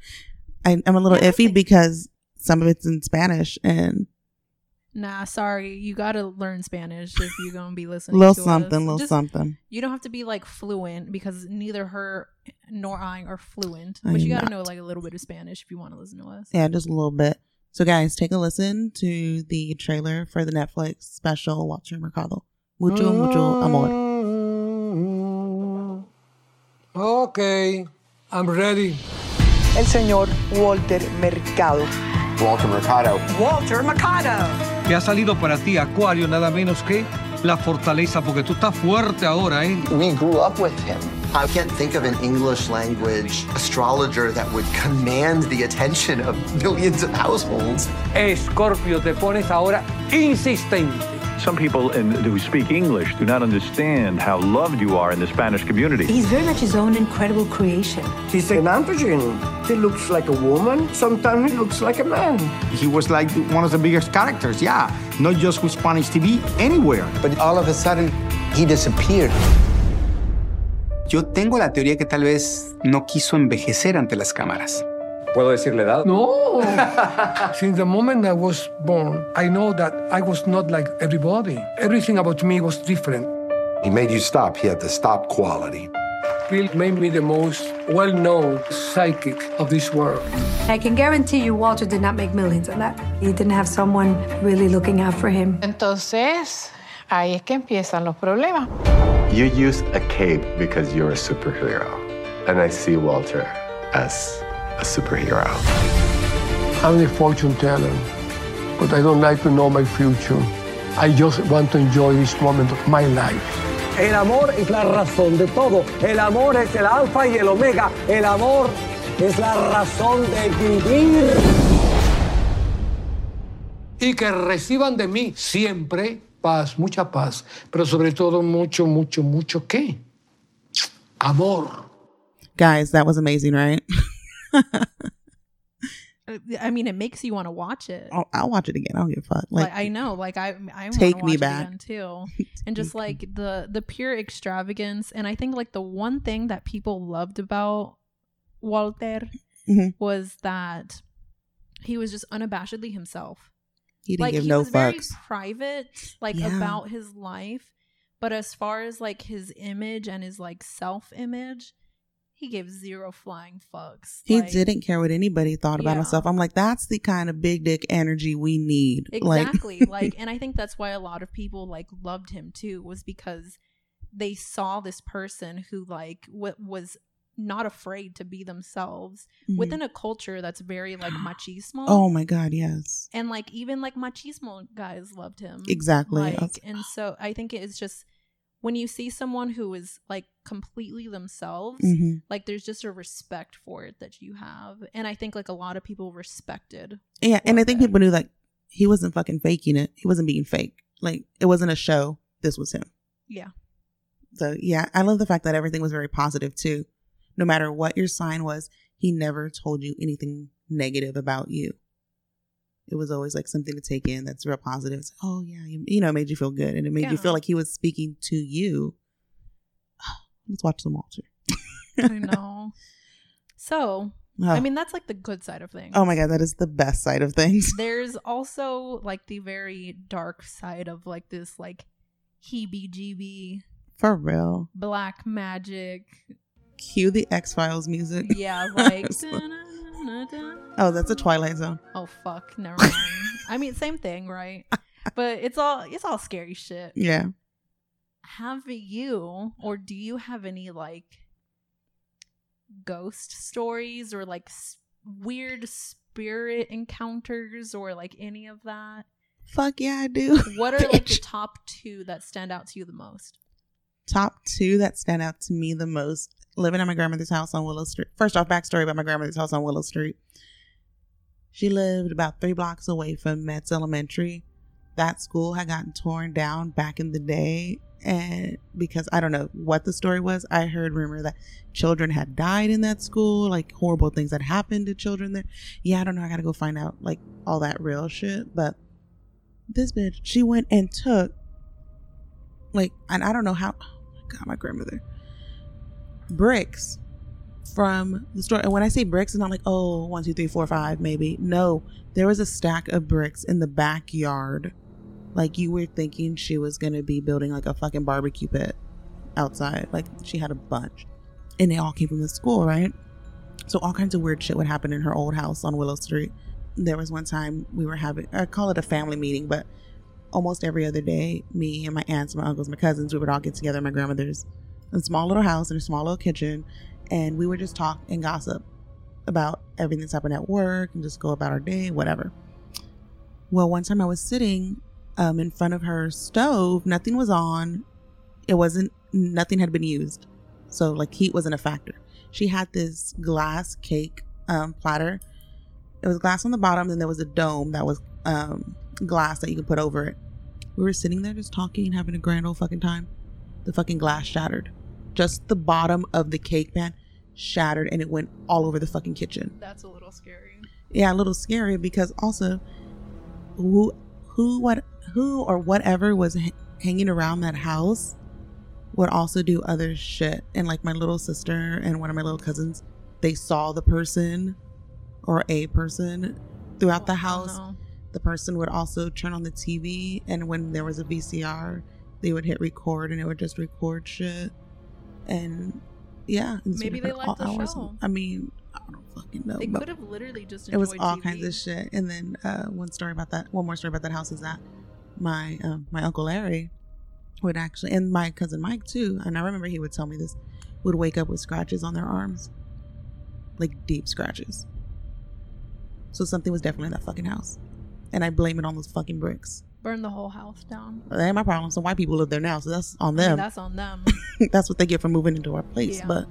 I, I'm a little Yeah, iffy think- because some of it's in Spanish and Nah, sorry. You gotta learn Spanish if you're gonna be listening. little to something, us. little Just- something. You don't have to be like fluent because neither her nor I are fluent. I But you gotta not. know like a little bit of Spanish if you want to listen to us. Yeah, just a little bit. So, guys, take a listen to the trailer for the Netflix special Walter Mercado. Mucho, mucho amor. Ah, okay, I'm ready. el señor Walter Mercado. Walter Mercado. Walter Mercado. Que ha salido para ti, Acuario, nada menos que la fortaleza, porque tú estás fuerte ahora, ¿eh? We grew up with him. I can't think of an English language astrologer that would command the attention of millions of households. Escorpio, te pones ahora insistente. Some people in, who speak English do not understand how loved you are in the Spanish community. He's very much his own incredible creation. He's an androgen. He looks like a woman. Sometimes he looks like a man. He was like one of the biggest characters, yeah. Not just with Spanish TV, anywhere. But all of a sudden, he disappeared. Yo tengo la teoría que tal vez no quiso envejecer ante las cámaras. ¿Puedo decirle edad? No. Since the moment I was born, I know that I was not like everybody. Everything about me was different. He made you stop. He had the stop quality. Bill made me the most well-known psychic of this world. I can guarantee you Walter did not make millions on that. He didn't have someone really looking out for him. Entonces, ahí es que empiezan los problemas. You use a cape because you're a superhero. And I see Walter as a superhero. I'm the fortune teller, but I don't like to know my future. I just want to enjoy this moment of my life. El amor es la razón de todo. El amor es el alfa y el omega. El amor es la razón de vivir. Y que reciban de mí siempre paz, mucha paz, pero sobre todo mucho, mucho, mucho qué? Amor. Guys, that was amazing, right? I mean, it makes you want to watch it. I'll, I'll watch it again. I don't give a fuck. Like, Like, I know, like I, I Take me back. too, and just like the the pure extravagance. And I think like the one thing that people loved about Walter Mhm. was that he was just unabashedly himself. he didn't like give he no was very private, like Yeah. about his life, but as far as like his image and his like self image, he gave zero flying fucks. He Like, didn't care what anybody thought about Yeah. himself. I'm like, that's the kind of big dick energy we need. Exactly like and i think that's why a lot of people like loved him too was because they saw this person who like w- was not afraid to be themselves Mhm. within a culture that's very like machismo oh my God, yes. and like even like machismo guys loved him Exactly. Like and so i think it's just when you see someone who is like completely themselves Mhm. like there's just a respect for it that you have and i think like a lot of people respected Yeah, and I think people knew that he wasn't fucking faking it. He wasn't being fake. Like it wasn't a show. This was him. yeah So yeah, I love the fact that everything was very positive too. No matter what your sign was, he never told you anything negative about you. It was always like something to take in that's real positive. It's, oh yeah, you, you know, it made you feel good and it made you feel like he was speaking to you. Let's watch some Walter. I know. So, I Oh. mean, that's like the good side of things. Oh my god, that is the best side of things. There's also like the very dark side of like this like heebie jeebie For real. black magic. Cue the X Files music. Yeah, like. oh, that's a Twilight Zone. oh fuck, never mind. I mean, same thing, right? But it's all it's all scary shit. Yeah. Have you or do you have any like ghost stories or like s- weird spirit encounters or like any of that? Fuck yeah, I do. What are like the top two that stand out to you the most? top two that stand out to me the most living at my grandmother's house on Willow Street. First off, backstory about my grandmother's house on Willow Street. She lived about three blocks away from Metz Elementary. That school had gotten torn down back in the day. And because I don't know what the story was, I heard rumor that children had died in that school, like horrible things that happened to children there. Yeah, I don't know. I gotta go find out like all that real shit. But this bitch, she went and took like, and I don't know how. Oh my god, my grandmother bricks from the store. And when I say bricks, it's not like oh one, two, three, four, five, maybe. No, there was a stack of bricks in the backyard Like you were thinking she was gonna be building like a fucking barbecue pit outside. Like she had a bunch. And they all came from the school, right? So all kinds of weird shit would happen in her old house on Willow Street. There was one time we were having I call it a family meeting, but almost every other day, me and my aunts, my uncles, my cousins, we would all get together at my grandmother's a small little house in a small little kitchen and we would just talk and gossip about everything that's happened at work and just go about our day, whatever. Well, one time I was sitting um, in front of her stove, nothing was on. It wasn't, nothing had been used. So, like, heat wasn't a factor. She had this glass cake um, platter. It was glass on the bottom, then there was a dome that was um, glass that you could put over it. We were sitting there just talking and having a grand old fucking time. The fucking glass shattered. Just the bottom of the cake pan shattered and it went all over the fucking kitchen. That's a little scary. Yeah, a little scary because also who who what who or whatever was h- hanging around that house would also do other shit. And like my little sister and one of my little cousins, they saw the person or a person throughout the oh, house. no. The person would also turn on the TV and when there was a VCR, they would hit record and it would just record shit. And yeah, Maybe they liked the hours. show. I mean, I don't fucking know. They could have literally just it was all TV. kinds of shit. And then uh, one story about that, one more story about that house is that my um, my uncle Larry would actually, and my cousin Mike too, and I remember he would tell me this, would wake up with scratches on their arms, like deep scratches. So something was definitely in that fucking house, and I blame it on those fucking bricks. Burn the whole house down. That ain't my problem. Some white people live there now, so that's on I mean, them. that's on them. that's what they get for moving into our place. Yeah. But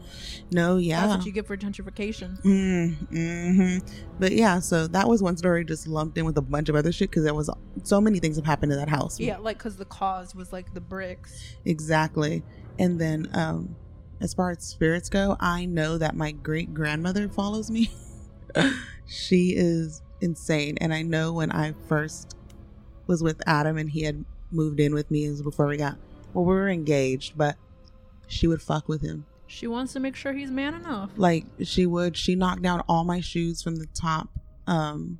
no, yeah. That's what you get for gentrification. Mm, hmm But yeah, so that was one story just lumped in with a bunch of other shit because there was so many things have happened in that house. Yeah, like because the cause was like the bricks. Exactly. And then um as far as spirits go, I know that my great grandmother follows me. she is insane. And I know when I first was with Adam and he had moved in with me, it was before we got well, we were engaged, but she would fuck with him. She wants to make sure he's man enough. like she would she knocked down all my shoes from the top um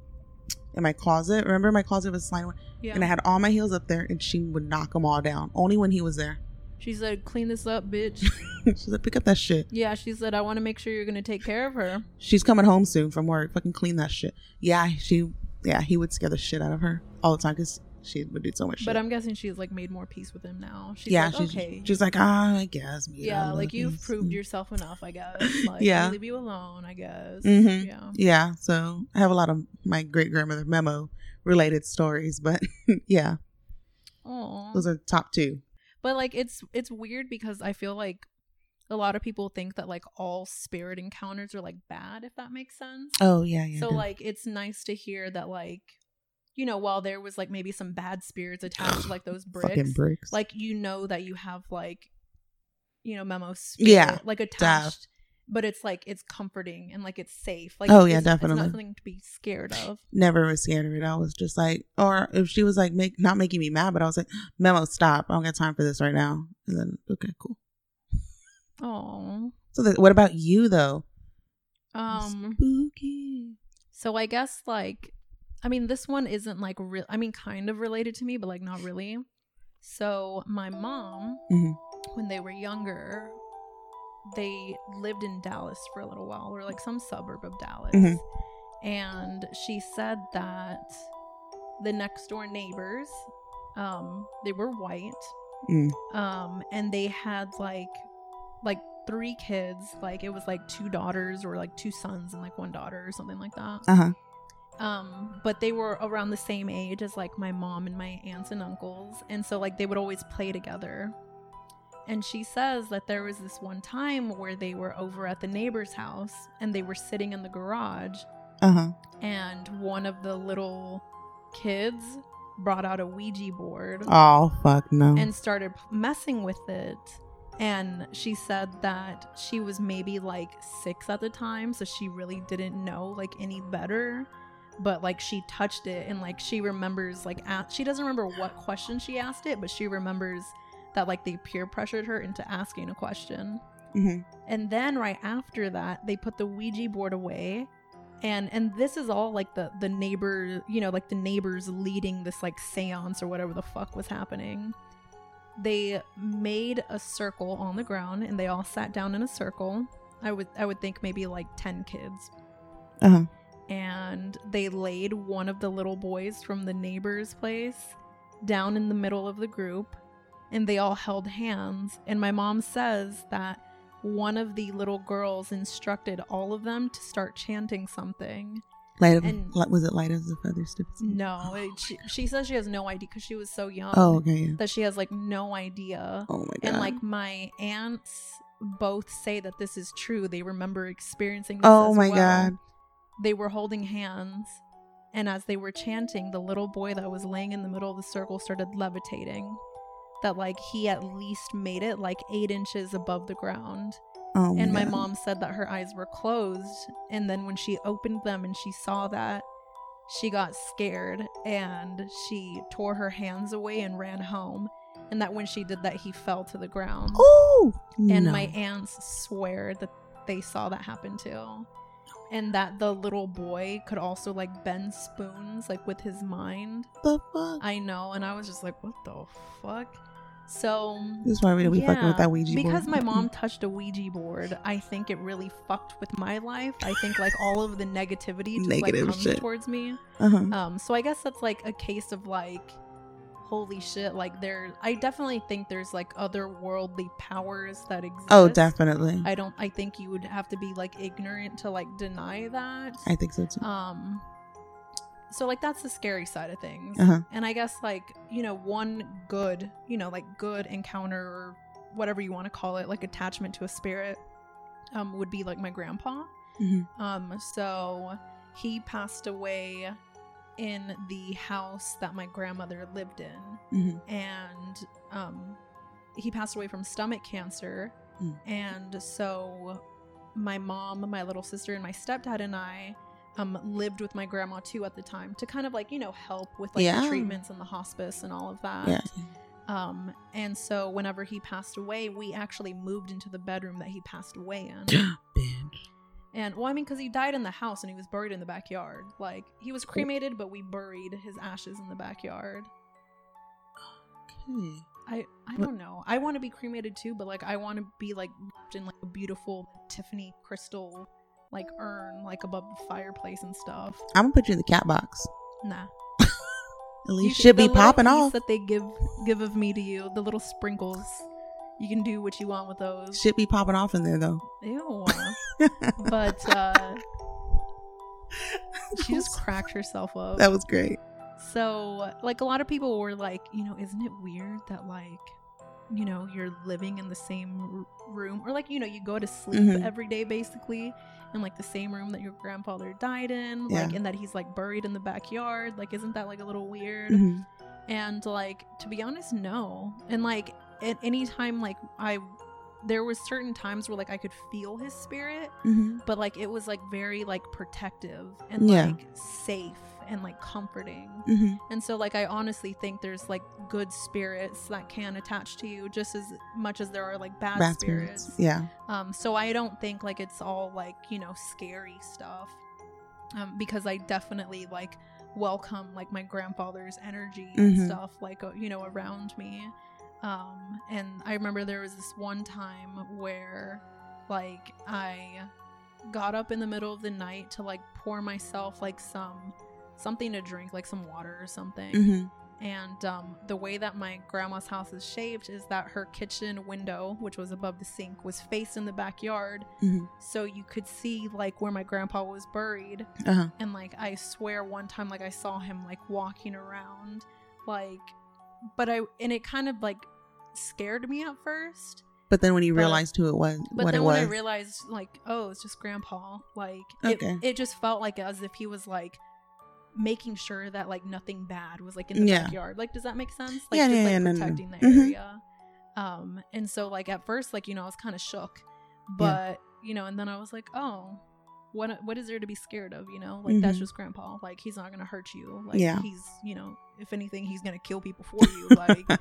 in my closet remember my closet was sliding Yeah. and i had all my heels up there and she would knock them all down only when he was there She said, "Clean this up, bitch." she said pick up that shit yeah, she said, "I want to make sure you're gonna take care of her." she's coming home soon from work fucking clean that shit yeah she yeah he would scare the shit out of her all the time because she would do so much shit But I'm guessing she's like made more peace with him now. She's yeah like, she's, okay. she's like ah i guess yeah, I'll like you've this." proved yourself enough, I guess. Like, Yeah. Leave you alone, I guess. Mhm. Yeah. yeah so i have a lot of my great grandmother memo related stories but yeah Aw. those are top two But like it's it's weird because I feel like a lot of people think that like all spirit encounters are like bad, if that makes sense. Oh, yeah, yeah, So yeah. like it's nice to hear that like you know, while there was like maybe some bad spirits attached to like those bricks, bricks. like you know that you have like you know memo spirit, Yeah, like def. attached, but it's like it's comforting and like it's safe. Like Oh, yeah, it's, It's definitely. not something to be scared of. never was scared of it. I was just like, or if she was like, make not making me mad, but I was like, Memo, stop! I don't got time for this right now. And then, okay, cool. Oh, So, the, what about you though? um, spooky. So I guess like, I mean, this one isn't like real. I mean, kind of related to me, but like not really. So my mom, Mhm. when they were younger, they lived in Dallas for a little while, or like some suburb of Dallas. Mhm. And she said that the next door neighbors, um, they were white, Mm. um, and they had like like three kids. Like it was like two daughters or like two sons and like one daughter or something like that. Uh huh. Um, but they were around the same age as like my mom and my aunts and uncles, and so like they would always play together. And she says that there was this one time where they were over at the neighbor's house and they were sitting in the garage, Uh huh. and one of the little kids brought out a Ouija board Oh fuck no. and started messing with it. And she said that she was maybe like six at the time, so she really didn't know like any better. But like she touched it, and like she remembers like she doesn't remember what question she asked it, but she remembers that like they peer pressured her into asking a question. Mhm. And then right after that, they put the Ouija board away, and and this is all like the the neighbor you know like the neighbors leading this like seance or whatever the fuck was happening they made a circle on the ground and they all sat down in a circle i would i would think maybe like 10 kids Uh-huh. And they laid one of the little boys from the neighbor's place down in the middle of the group and they all held hands and my mom says that one of the little girls instructed all of them to start chanting something Light of, And- was it light as a feather stiff? no it, she, she says she has no idea because she was so young Oh, okay, yeah. that she has like no idea Oh my god. and like my aunts both say that this is true they remember experiencing this Oh my well. God. They were holding hands and as they were chanting the little boy that was laying in the middle of the circle started levitating that like he at least made it like eight inches above the ground. Oh and my mom said that her eyes were closed and then when she opened them and she saw that she got scared and she tore her hands away and ran home and that when she did that he fell to the ground. Oh, and no. my aunts swear that they saw that happen too and that the little boy could also like bend spoons like with his mind The fuck? i know and i was just like what the fuck so This is why we- we fucking with that Ouija board. because my mom touched a ouija board i think it really fucked with my life i think like all of the negativity just Negative like comes shit. towards me Uh-huh. um so i guess that's like a case of like holy shit like there i definitely think there's like otherworldly powers that exist Oh, definitely. i don't i think you would have to be like ignorant to like deny that I think so too. um so like that's the scary side of things Uh-huh. and i guess like you know one good you know like good encounter or whatever you want to call it like attachment to a spirit um would be like my grandpa Mhm. um so he passed away in the house that my grandmother lived in Mhm. and um he passed away from stomach cancer Mm. and so my mom my little sister and my stepdad and i um lived with my grandma too at the time to kind of like you know help with like Yeah. the treatments and the hospice and all of that Yeah. um and so whenever he passed away we actually moved into the bedroom that he passed away in and well i mean because he died in the house and he was buried in the backyard like he was cremated but we buried his ashes in the backyard Okay. I I don't know. I want to be cremated too, but like I want to be like wrapped in like a beautiful Tiffany crystal like urn like above the fireplace and stuff. I'm gonna put you in the cat box. Nah. At least can- should be popping off. that they give give of me to you, the little sprinkles. You can do what you want with those. Should be popping off in there though. Ew. but uh she just cracked herself up. That was great. So, like, a lot of people were like, you know, isn't it weird that, like, you know, you're living in the same r- room, or like, you know, you go to sleep Mhm. every day basically in like the same room that your grandfather died in, Yeah. like, and that he's like buried in the backyard. Like, isn't that like a little weird? Mhm. And like, to be honest, no. And like, at any time, like, I, there was certain times where like I could feel his spirit, Mhm. but like it was like very like protective and Yeah. like safe and like comforting. Mhm. And so like I honestly think there's like good spirits that can attach to you just as much as there are like bad, Bad spirits. spirits. Yeah. Um so I don't think like it's all like, you know, scary stuff. Um because I definitely like welcome like my grandfather's energy and Mhm. stuff like uh, you know around me. Um and I remember there was this one time where like I got up in the middle of the night to like pour myself like some something to drink like some water or something Mhm. and um, the way that my grandma's house is shaped is that her kitchen window which was above the sink was faced in the backyard Mhm. so you could see like where my grandpa was buried Uh-huh. and like i swear one time like i saw him like walking around like but i and it kind of like scared me at first But then when you But- realized who it was, but what then it when was, I realized, like, oh, it's just Grandpa. Like, Okay. it, it just felt like as if he was like making sure that like nothing bad was like in the Yeah. backyard. Like, does that make sense? Like, Yeah, just yeah, like yeah, no, no, no. protecting the Mhm. area. Um, and so like at first, like you know, I was kind of shook, but you know, and then I was like, oh. What, what is there to be scared of you know like that's Mhm. just grandpa like he's not gonna hurt you like Yeah. he's you know if anything he's gonna kill people for you like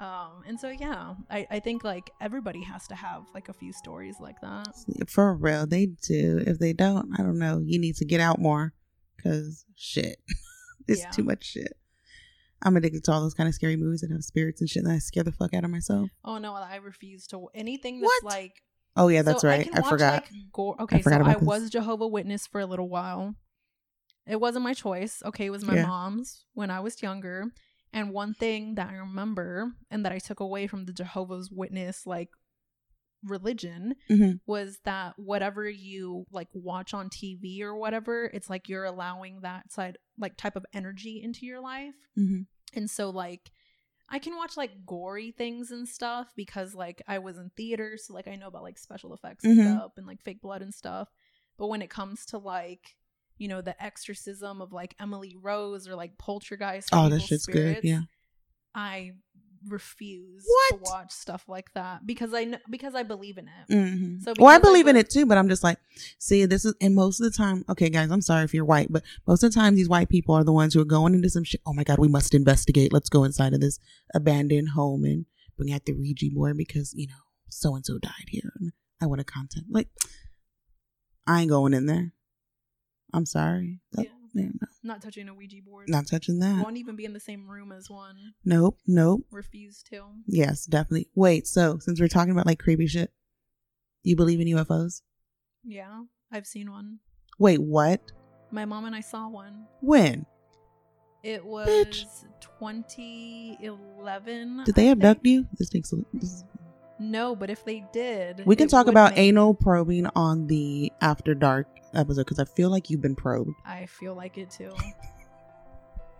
Um, and so yeah, I, I think like everybody has to have like a few stories like that. For real, they do. If they don't, I don't know. You need to get out more because shit, it's Yeah. too much shit. I'm addicted to all those kind of scary movies that have spirits and shit, and I scare the fuck out of myself. Oh no, I refuse to anything that's like. Oh yeah, that's So right. can I, watch, forgot. like, gore. Okay, forgot so I about this. was Jehovah Witness for a little while. It wasn't my choice. Okay, it was my Yeah. mom's when I was younger. And one thing that I remember and that I took away from the Jehovah's Witness like religion Mhm. was that whatever you like watch on TV or whatever, it's like you're allowing that side like type of energy into your life. Mhm. And so like I can watch like gory things and stuff because like I was in theater, so like I know about like special effects and Mhm. stuff and like fake blood and stuff. But when it comes to like, you know, the exorcism of like Emily Rose or like poltergeist, or Oh, that shit's good. Yeah. I refuse What? to watch stuff like that because I know because I believe in it. Mhm. So well, I believe in it too, but I'm just like, see, this is, and most of the time, okay, guys, I'm sorry if you're white, but most of the time, these white people are the ones who are going into some shit. Oh my God, we must investigate. Let's go inside of this abandoned home and bring out the Ouija board because, you know, so and so died here. And I want a content. Like, I ain't going in there. I'm sorry. That- yeah, no. Not touching a Ouija board. Not touching that. Won't even be in the same room as one. Nope, nope. Refuse to. Yes, definitely. Wait, so since we're talking about like creepy shit, you believe in UFOs? Yeah, I've seen one. Wait, what? My mom and I saw one. When? It was 2011. Did they abduct you? This takes a, this, No, but if they did, we can talk about make- anal probing on the After Dark episode because I feel like you've been probed. I feel like it too.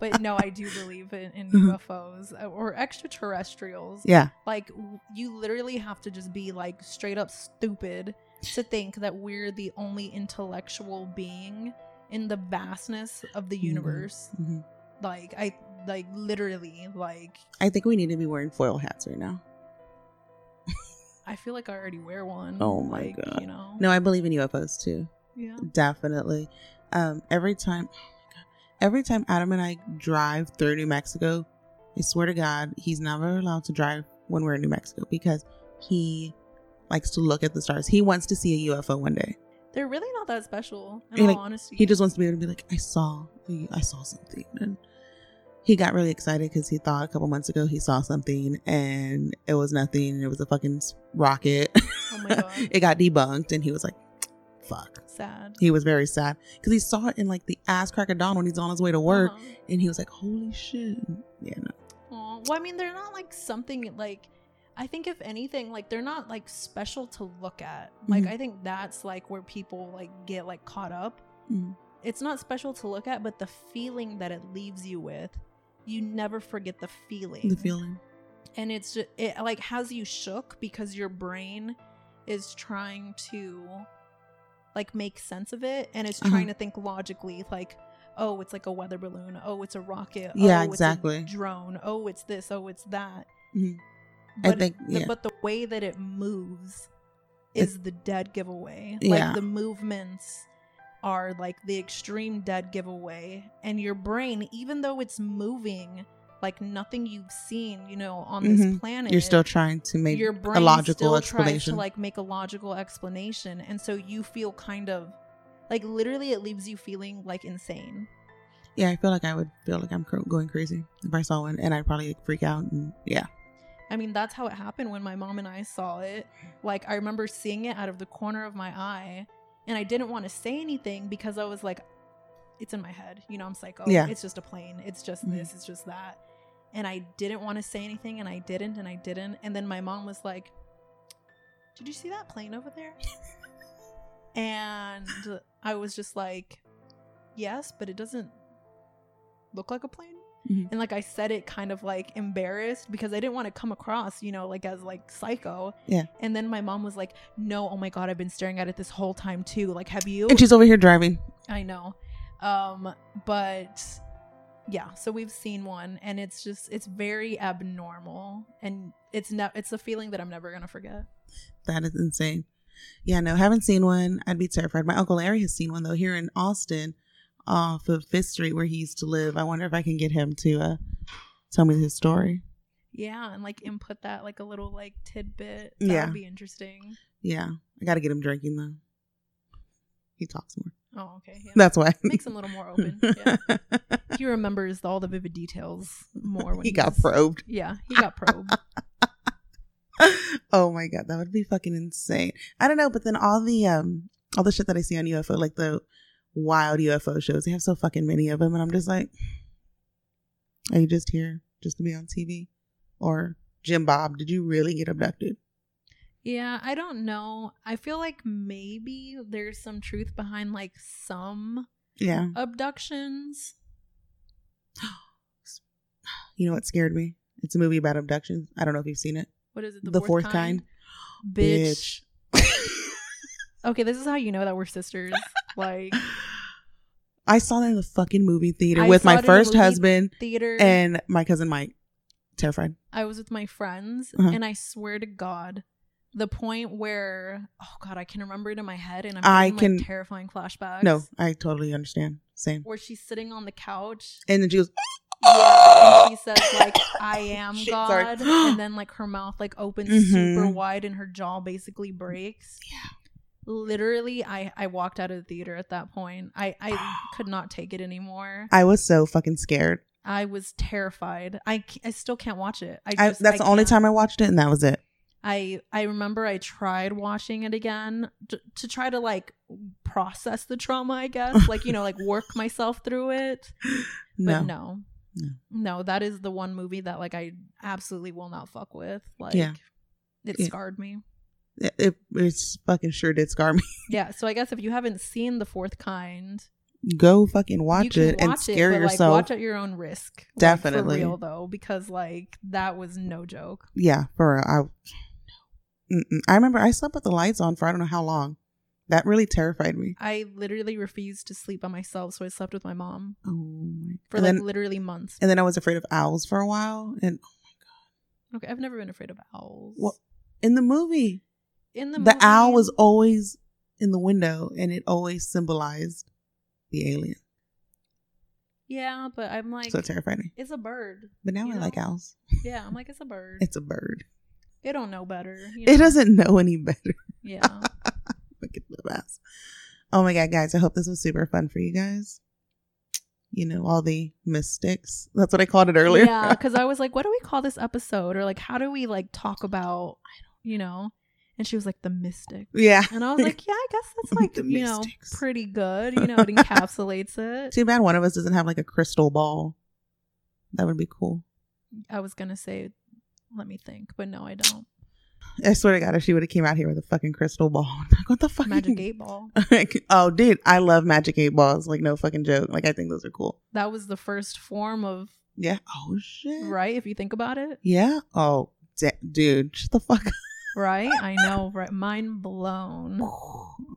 But no, I do believe in, in Mhm. UFOs uh, or extraterrestrials. Yeah. Like you literally have to just be like straight up stupid to think that we're the only intellectual being in the vastness of the Mhm. universe. Mhm. Like I like literally like I think we need to be wearing foil hats right now. I feel like I already wear one. Oh my like, god. You know. No, I believe in UFOs too. Yeah. Definitely. Um, every time, oh my God. every time Adam and I drive through New Mexico, I swear to God, he's never allowed to drive when we're in New Mexico because he likes to look at the stars. He wants to see a UFO one day. They're really not that special. In He, all like, honesty. he just wants to be able to be like, I saw, I saw something, and he got really excited because he thought a couple months ago he saw something and it was nothing. It was a fucking rocket. Oh my God. it got debunked, and he was like, "Fuck." sad. He was very sad because he saw it in like the ass crack of dawn when he's on his way to work, Uh-huh. and he was like, "Holy shit!" Yeah, no. Well, I mean, they're not like something like. I think if anything, like they're not like special to look at. Like Mhm. I think that's like where people like get like caught up. Mhm. It's not special to look at, but the feeling that it leaves you with, you never forget the feeling. The feeling. and it's just it like has you shook because your brain is trying to like make sense of it and it's Uh-huh. trying to think logically like oh it's like a weather balloon oh it's a rocket Yeah, oh, it's a exactly. drone oh it's this oh it's that Mhm. I but, think, the, yeah. but the way that it moves It- is the dead giveaway Yeah. like the movements are like the extreme dead giveaway and your brain even though it's moving like nothing you've seen you know on this Mhm. planet You're still trying to make your a brain logical still tries explanation. to like make a logical explanation and so you feel kind of like literally it leaves you feeling like insane yeah, I feel like I would feel like I'm cr- going crazy if I saw one, and I'd probably like, freak out. And yeah, i mean that's how it happened when my mom and i saw it like i remember seeing it out of the corner of my eye and i didn't want to say anything because i was like it's in my head you know i'm psycho Yeah. it's just a plane it's just Mhm. this it's just that and i didn't want to say anything and i didn't and i didn't and then my mom was like did you see that plane over there and i was just like yes but it doesn't look like a plane Mhm. and like i said it kind of like embarrassed because i didn't want to come across you know like as like psycho yeah. and then my mom was like no oh my god i've been staring at it this whole time too like have you And she's over here driving. I know. Um, but yeah, so we've seen one and it's just it's very abnormal and it's not it's a feeling that I'm never gonna forget. That is insane. Yeah, no, haven't seen one. I'd be terrified. My uncle Larry has seen one though here in Austin, off of Fifth Street where he used to live. I wonder if I can get him to uh, tell me his story. Yeah, and like input that like a little like tidbit. That Yeah. would be interesting. Yeah, I got to get him drinking though. He talks more. Oh, okay. Yeah. That's why. Makes him a little more open. Yeah. he remembers all the vivid details more when He got probed. Yeah, he got probed. oh my god, that would be fucking insane. I don't know, but then all the um all the shit that I see on UFO, like the wild UFO shows, they have so fucking many of them, and I'm just like, are you just here just to be on TV? Or Jim Bob, did you really get abducted? Yeah, I don't know. I feel like maybe there's some truth behind like some Yeah. abductions. You know what scared me? It's a movie about abductions. I don't know if you've seen it. What is it? The, The fourth, fourth kind? kind? Bitch. okay, this is how you know that we're sisters. Like I saw that in the fucking movie theater I with my first husband theater. and my cousin Mike. Terrified. I was with my friends, Uh-huh. and I swear to God, the point where oh god, I can remember it in my head, and I'm I can like, terrifying flashbacks. No, I totally understand. Same. where she's sitting on the couch. And then she goes, Yeah, and she says like, "I am Shit, sorry. God," and then like her mouth like opens super Mhm. wide, and her jaw basically breaks. Yeah. Literally, I I walked out of the theater at that point. I I could not take it anymore. I was so fucking scared. I was terrified. I I still can't watch it. I, I, just, that's I the only can't. time I watched it, and that was it. I I remember I tried watching it again to, to try to like process the trauma, I guess, like you know, like work myself through it. No. But no. No. No, that is the one movie that like I absolutely will not fuck with. Like Yeah. it Yeah. scarred me. It, it, it's fucking sure did scar me. Yeah, so I guess if you haven't seen The Fourth Kind, Go fucking watch it and watch scare but, yourself. Like, watch at your own risk. Like, Definitely. for real though, because like that was no joke. yeah, for real. I. I remember I slept with the lights on for I don't know how long. That really terrified me. I literally refused to sleep by myself, so I slept with my mom Oh my! for like then, literally months. and then I was afraid of owls for a while. And oh my god. Okay, I've never been afraid of owls. well, in the movie, in the the movie, owl was always in the window, and it always symbolized the alien. Yeah, but I'm like, so me. it's a bird. But now I like owls. Yeah, I'm like, it's a bird. It's a bird. It don't know better. you It doesn't know any better. Yeah. Look at the ass. Oh my god, guys! I hope this was super fun for you guys. You know all the mystics. That's what I called it earlier. Yeah, because I was like, what do we call this episode? Or like, how do we like talk about, you know? And she was like, the mystic. Yeah. And I was like, yeah, I guess that's like, The you know, pretty good. You know, it encapsulates it. Too bad one of us doesn't have like a crystal ball. That would be cool. I was going to say, let me think, but no, I don't. I swear to God, if she would have came out here with a fucking crystal ball, like, what the fuck? Magic eight ball. oh, dude, I love magic eight balls. Like, no fucking joke. Like, I think those are cool. That was the first form of, Yeah. Oh shit. right? If you think about it, Yeah. Oh, da- dude, shut the fuck. up. Right? I know, right? Mind blown.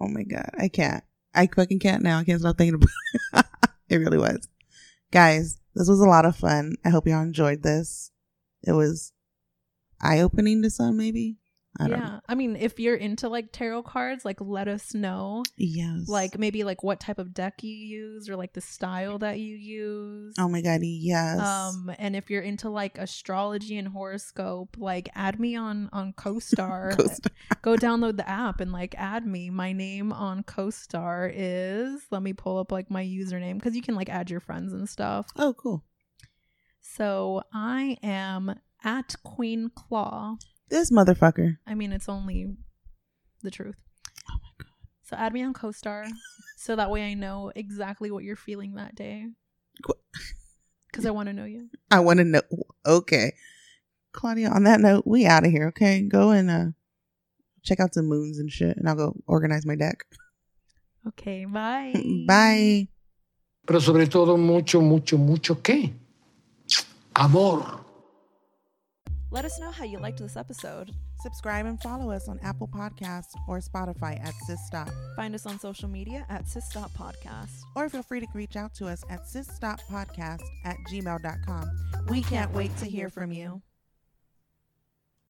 Oh my god, I can't. I fucking can't now. I can't stop thinking about it. it really was. Guys, this was a lot of fun. I hope y'all enjoyed this. It was eye opening to some, maybe. I don't yeah. know. I mean, if you're into like tarot cards, like let us know. Yes. Like maybe like what type of deck you use or like the style that you use. Oh my god, yes. Um, and if you're into like astrology and horoscope, like add me on on CoStar. CoStar. Go download the app and like add me. My name on CoStar is let me pull up like my username because you can like add your friends and stuff. Oh, cool. So I am at Queen Claw. This motherfucker. I mean, it's only the truth. Oh my god! So add me on CoStar, so that way I know exactly what you're feeling that day. Because I want to know you. I want to know. Okay. Claudia, on that note, we out of here, okay? Go and uh check out some moons and shit, and I'll go organize my deck. Okay, bye. Bye. Pero sobre todo mucho, mucho, mucho qué? Amor. Let us know how you liked this episode. Subscribe and follow us on Apple Podcasts or Spotify at SisStop. Find us on social media at SisStop Podcast. Or feel free to reach out to us at sisstoppodcast at gmail.com. We can't wait to hear from you.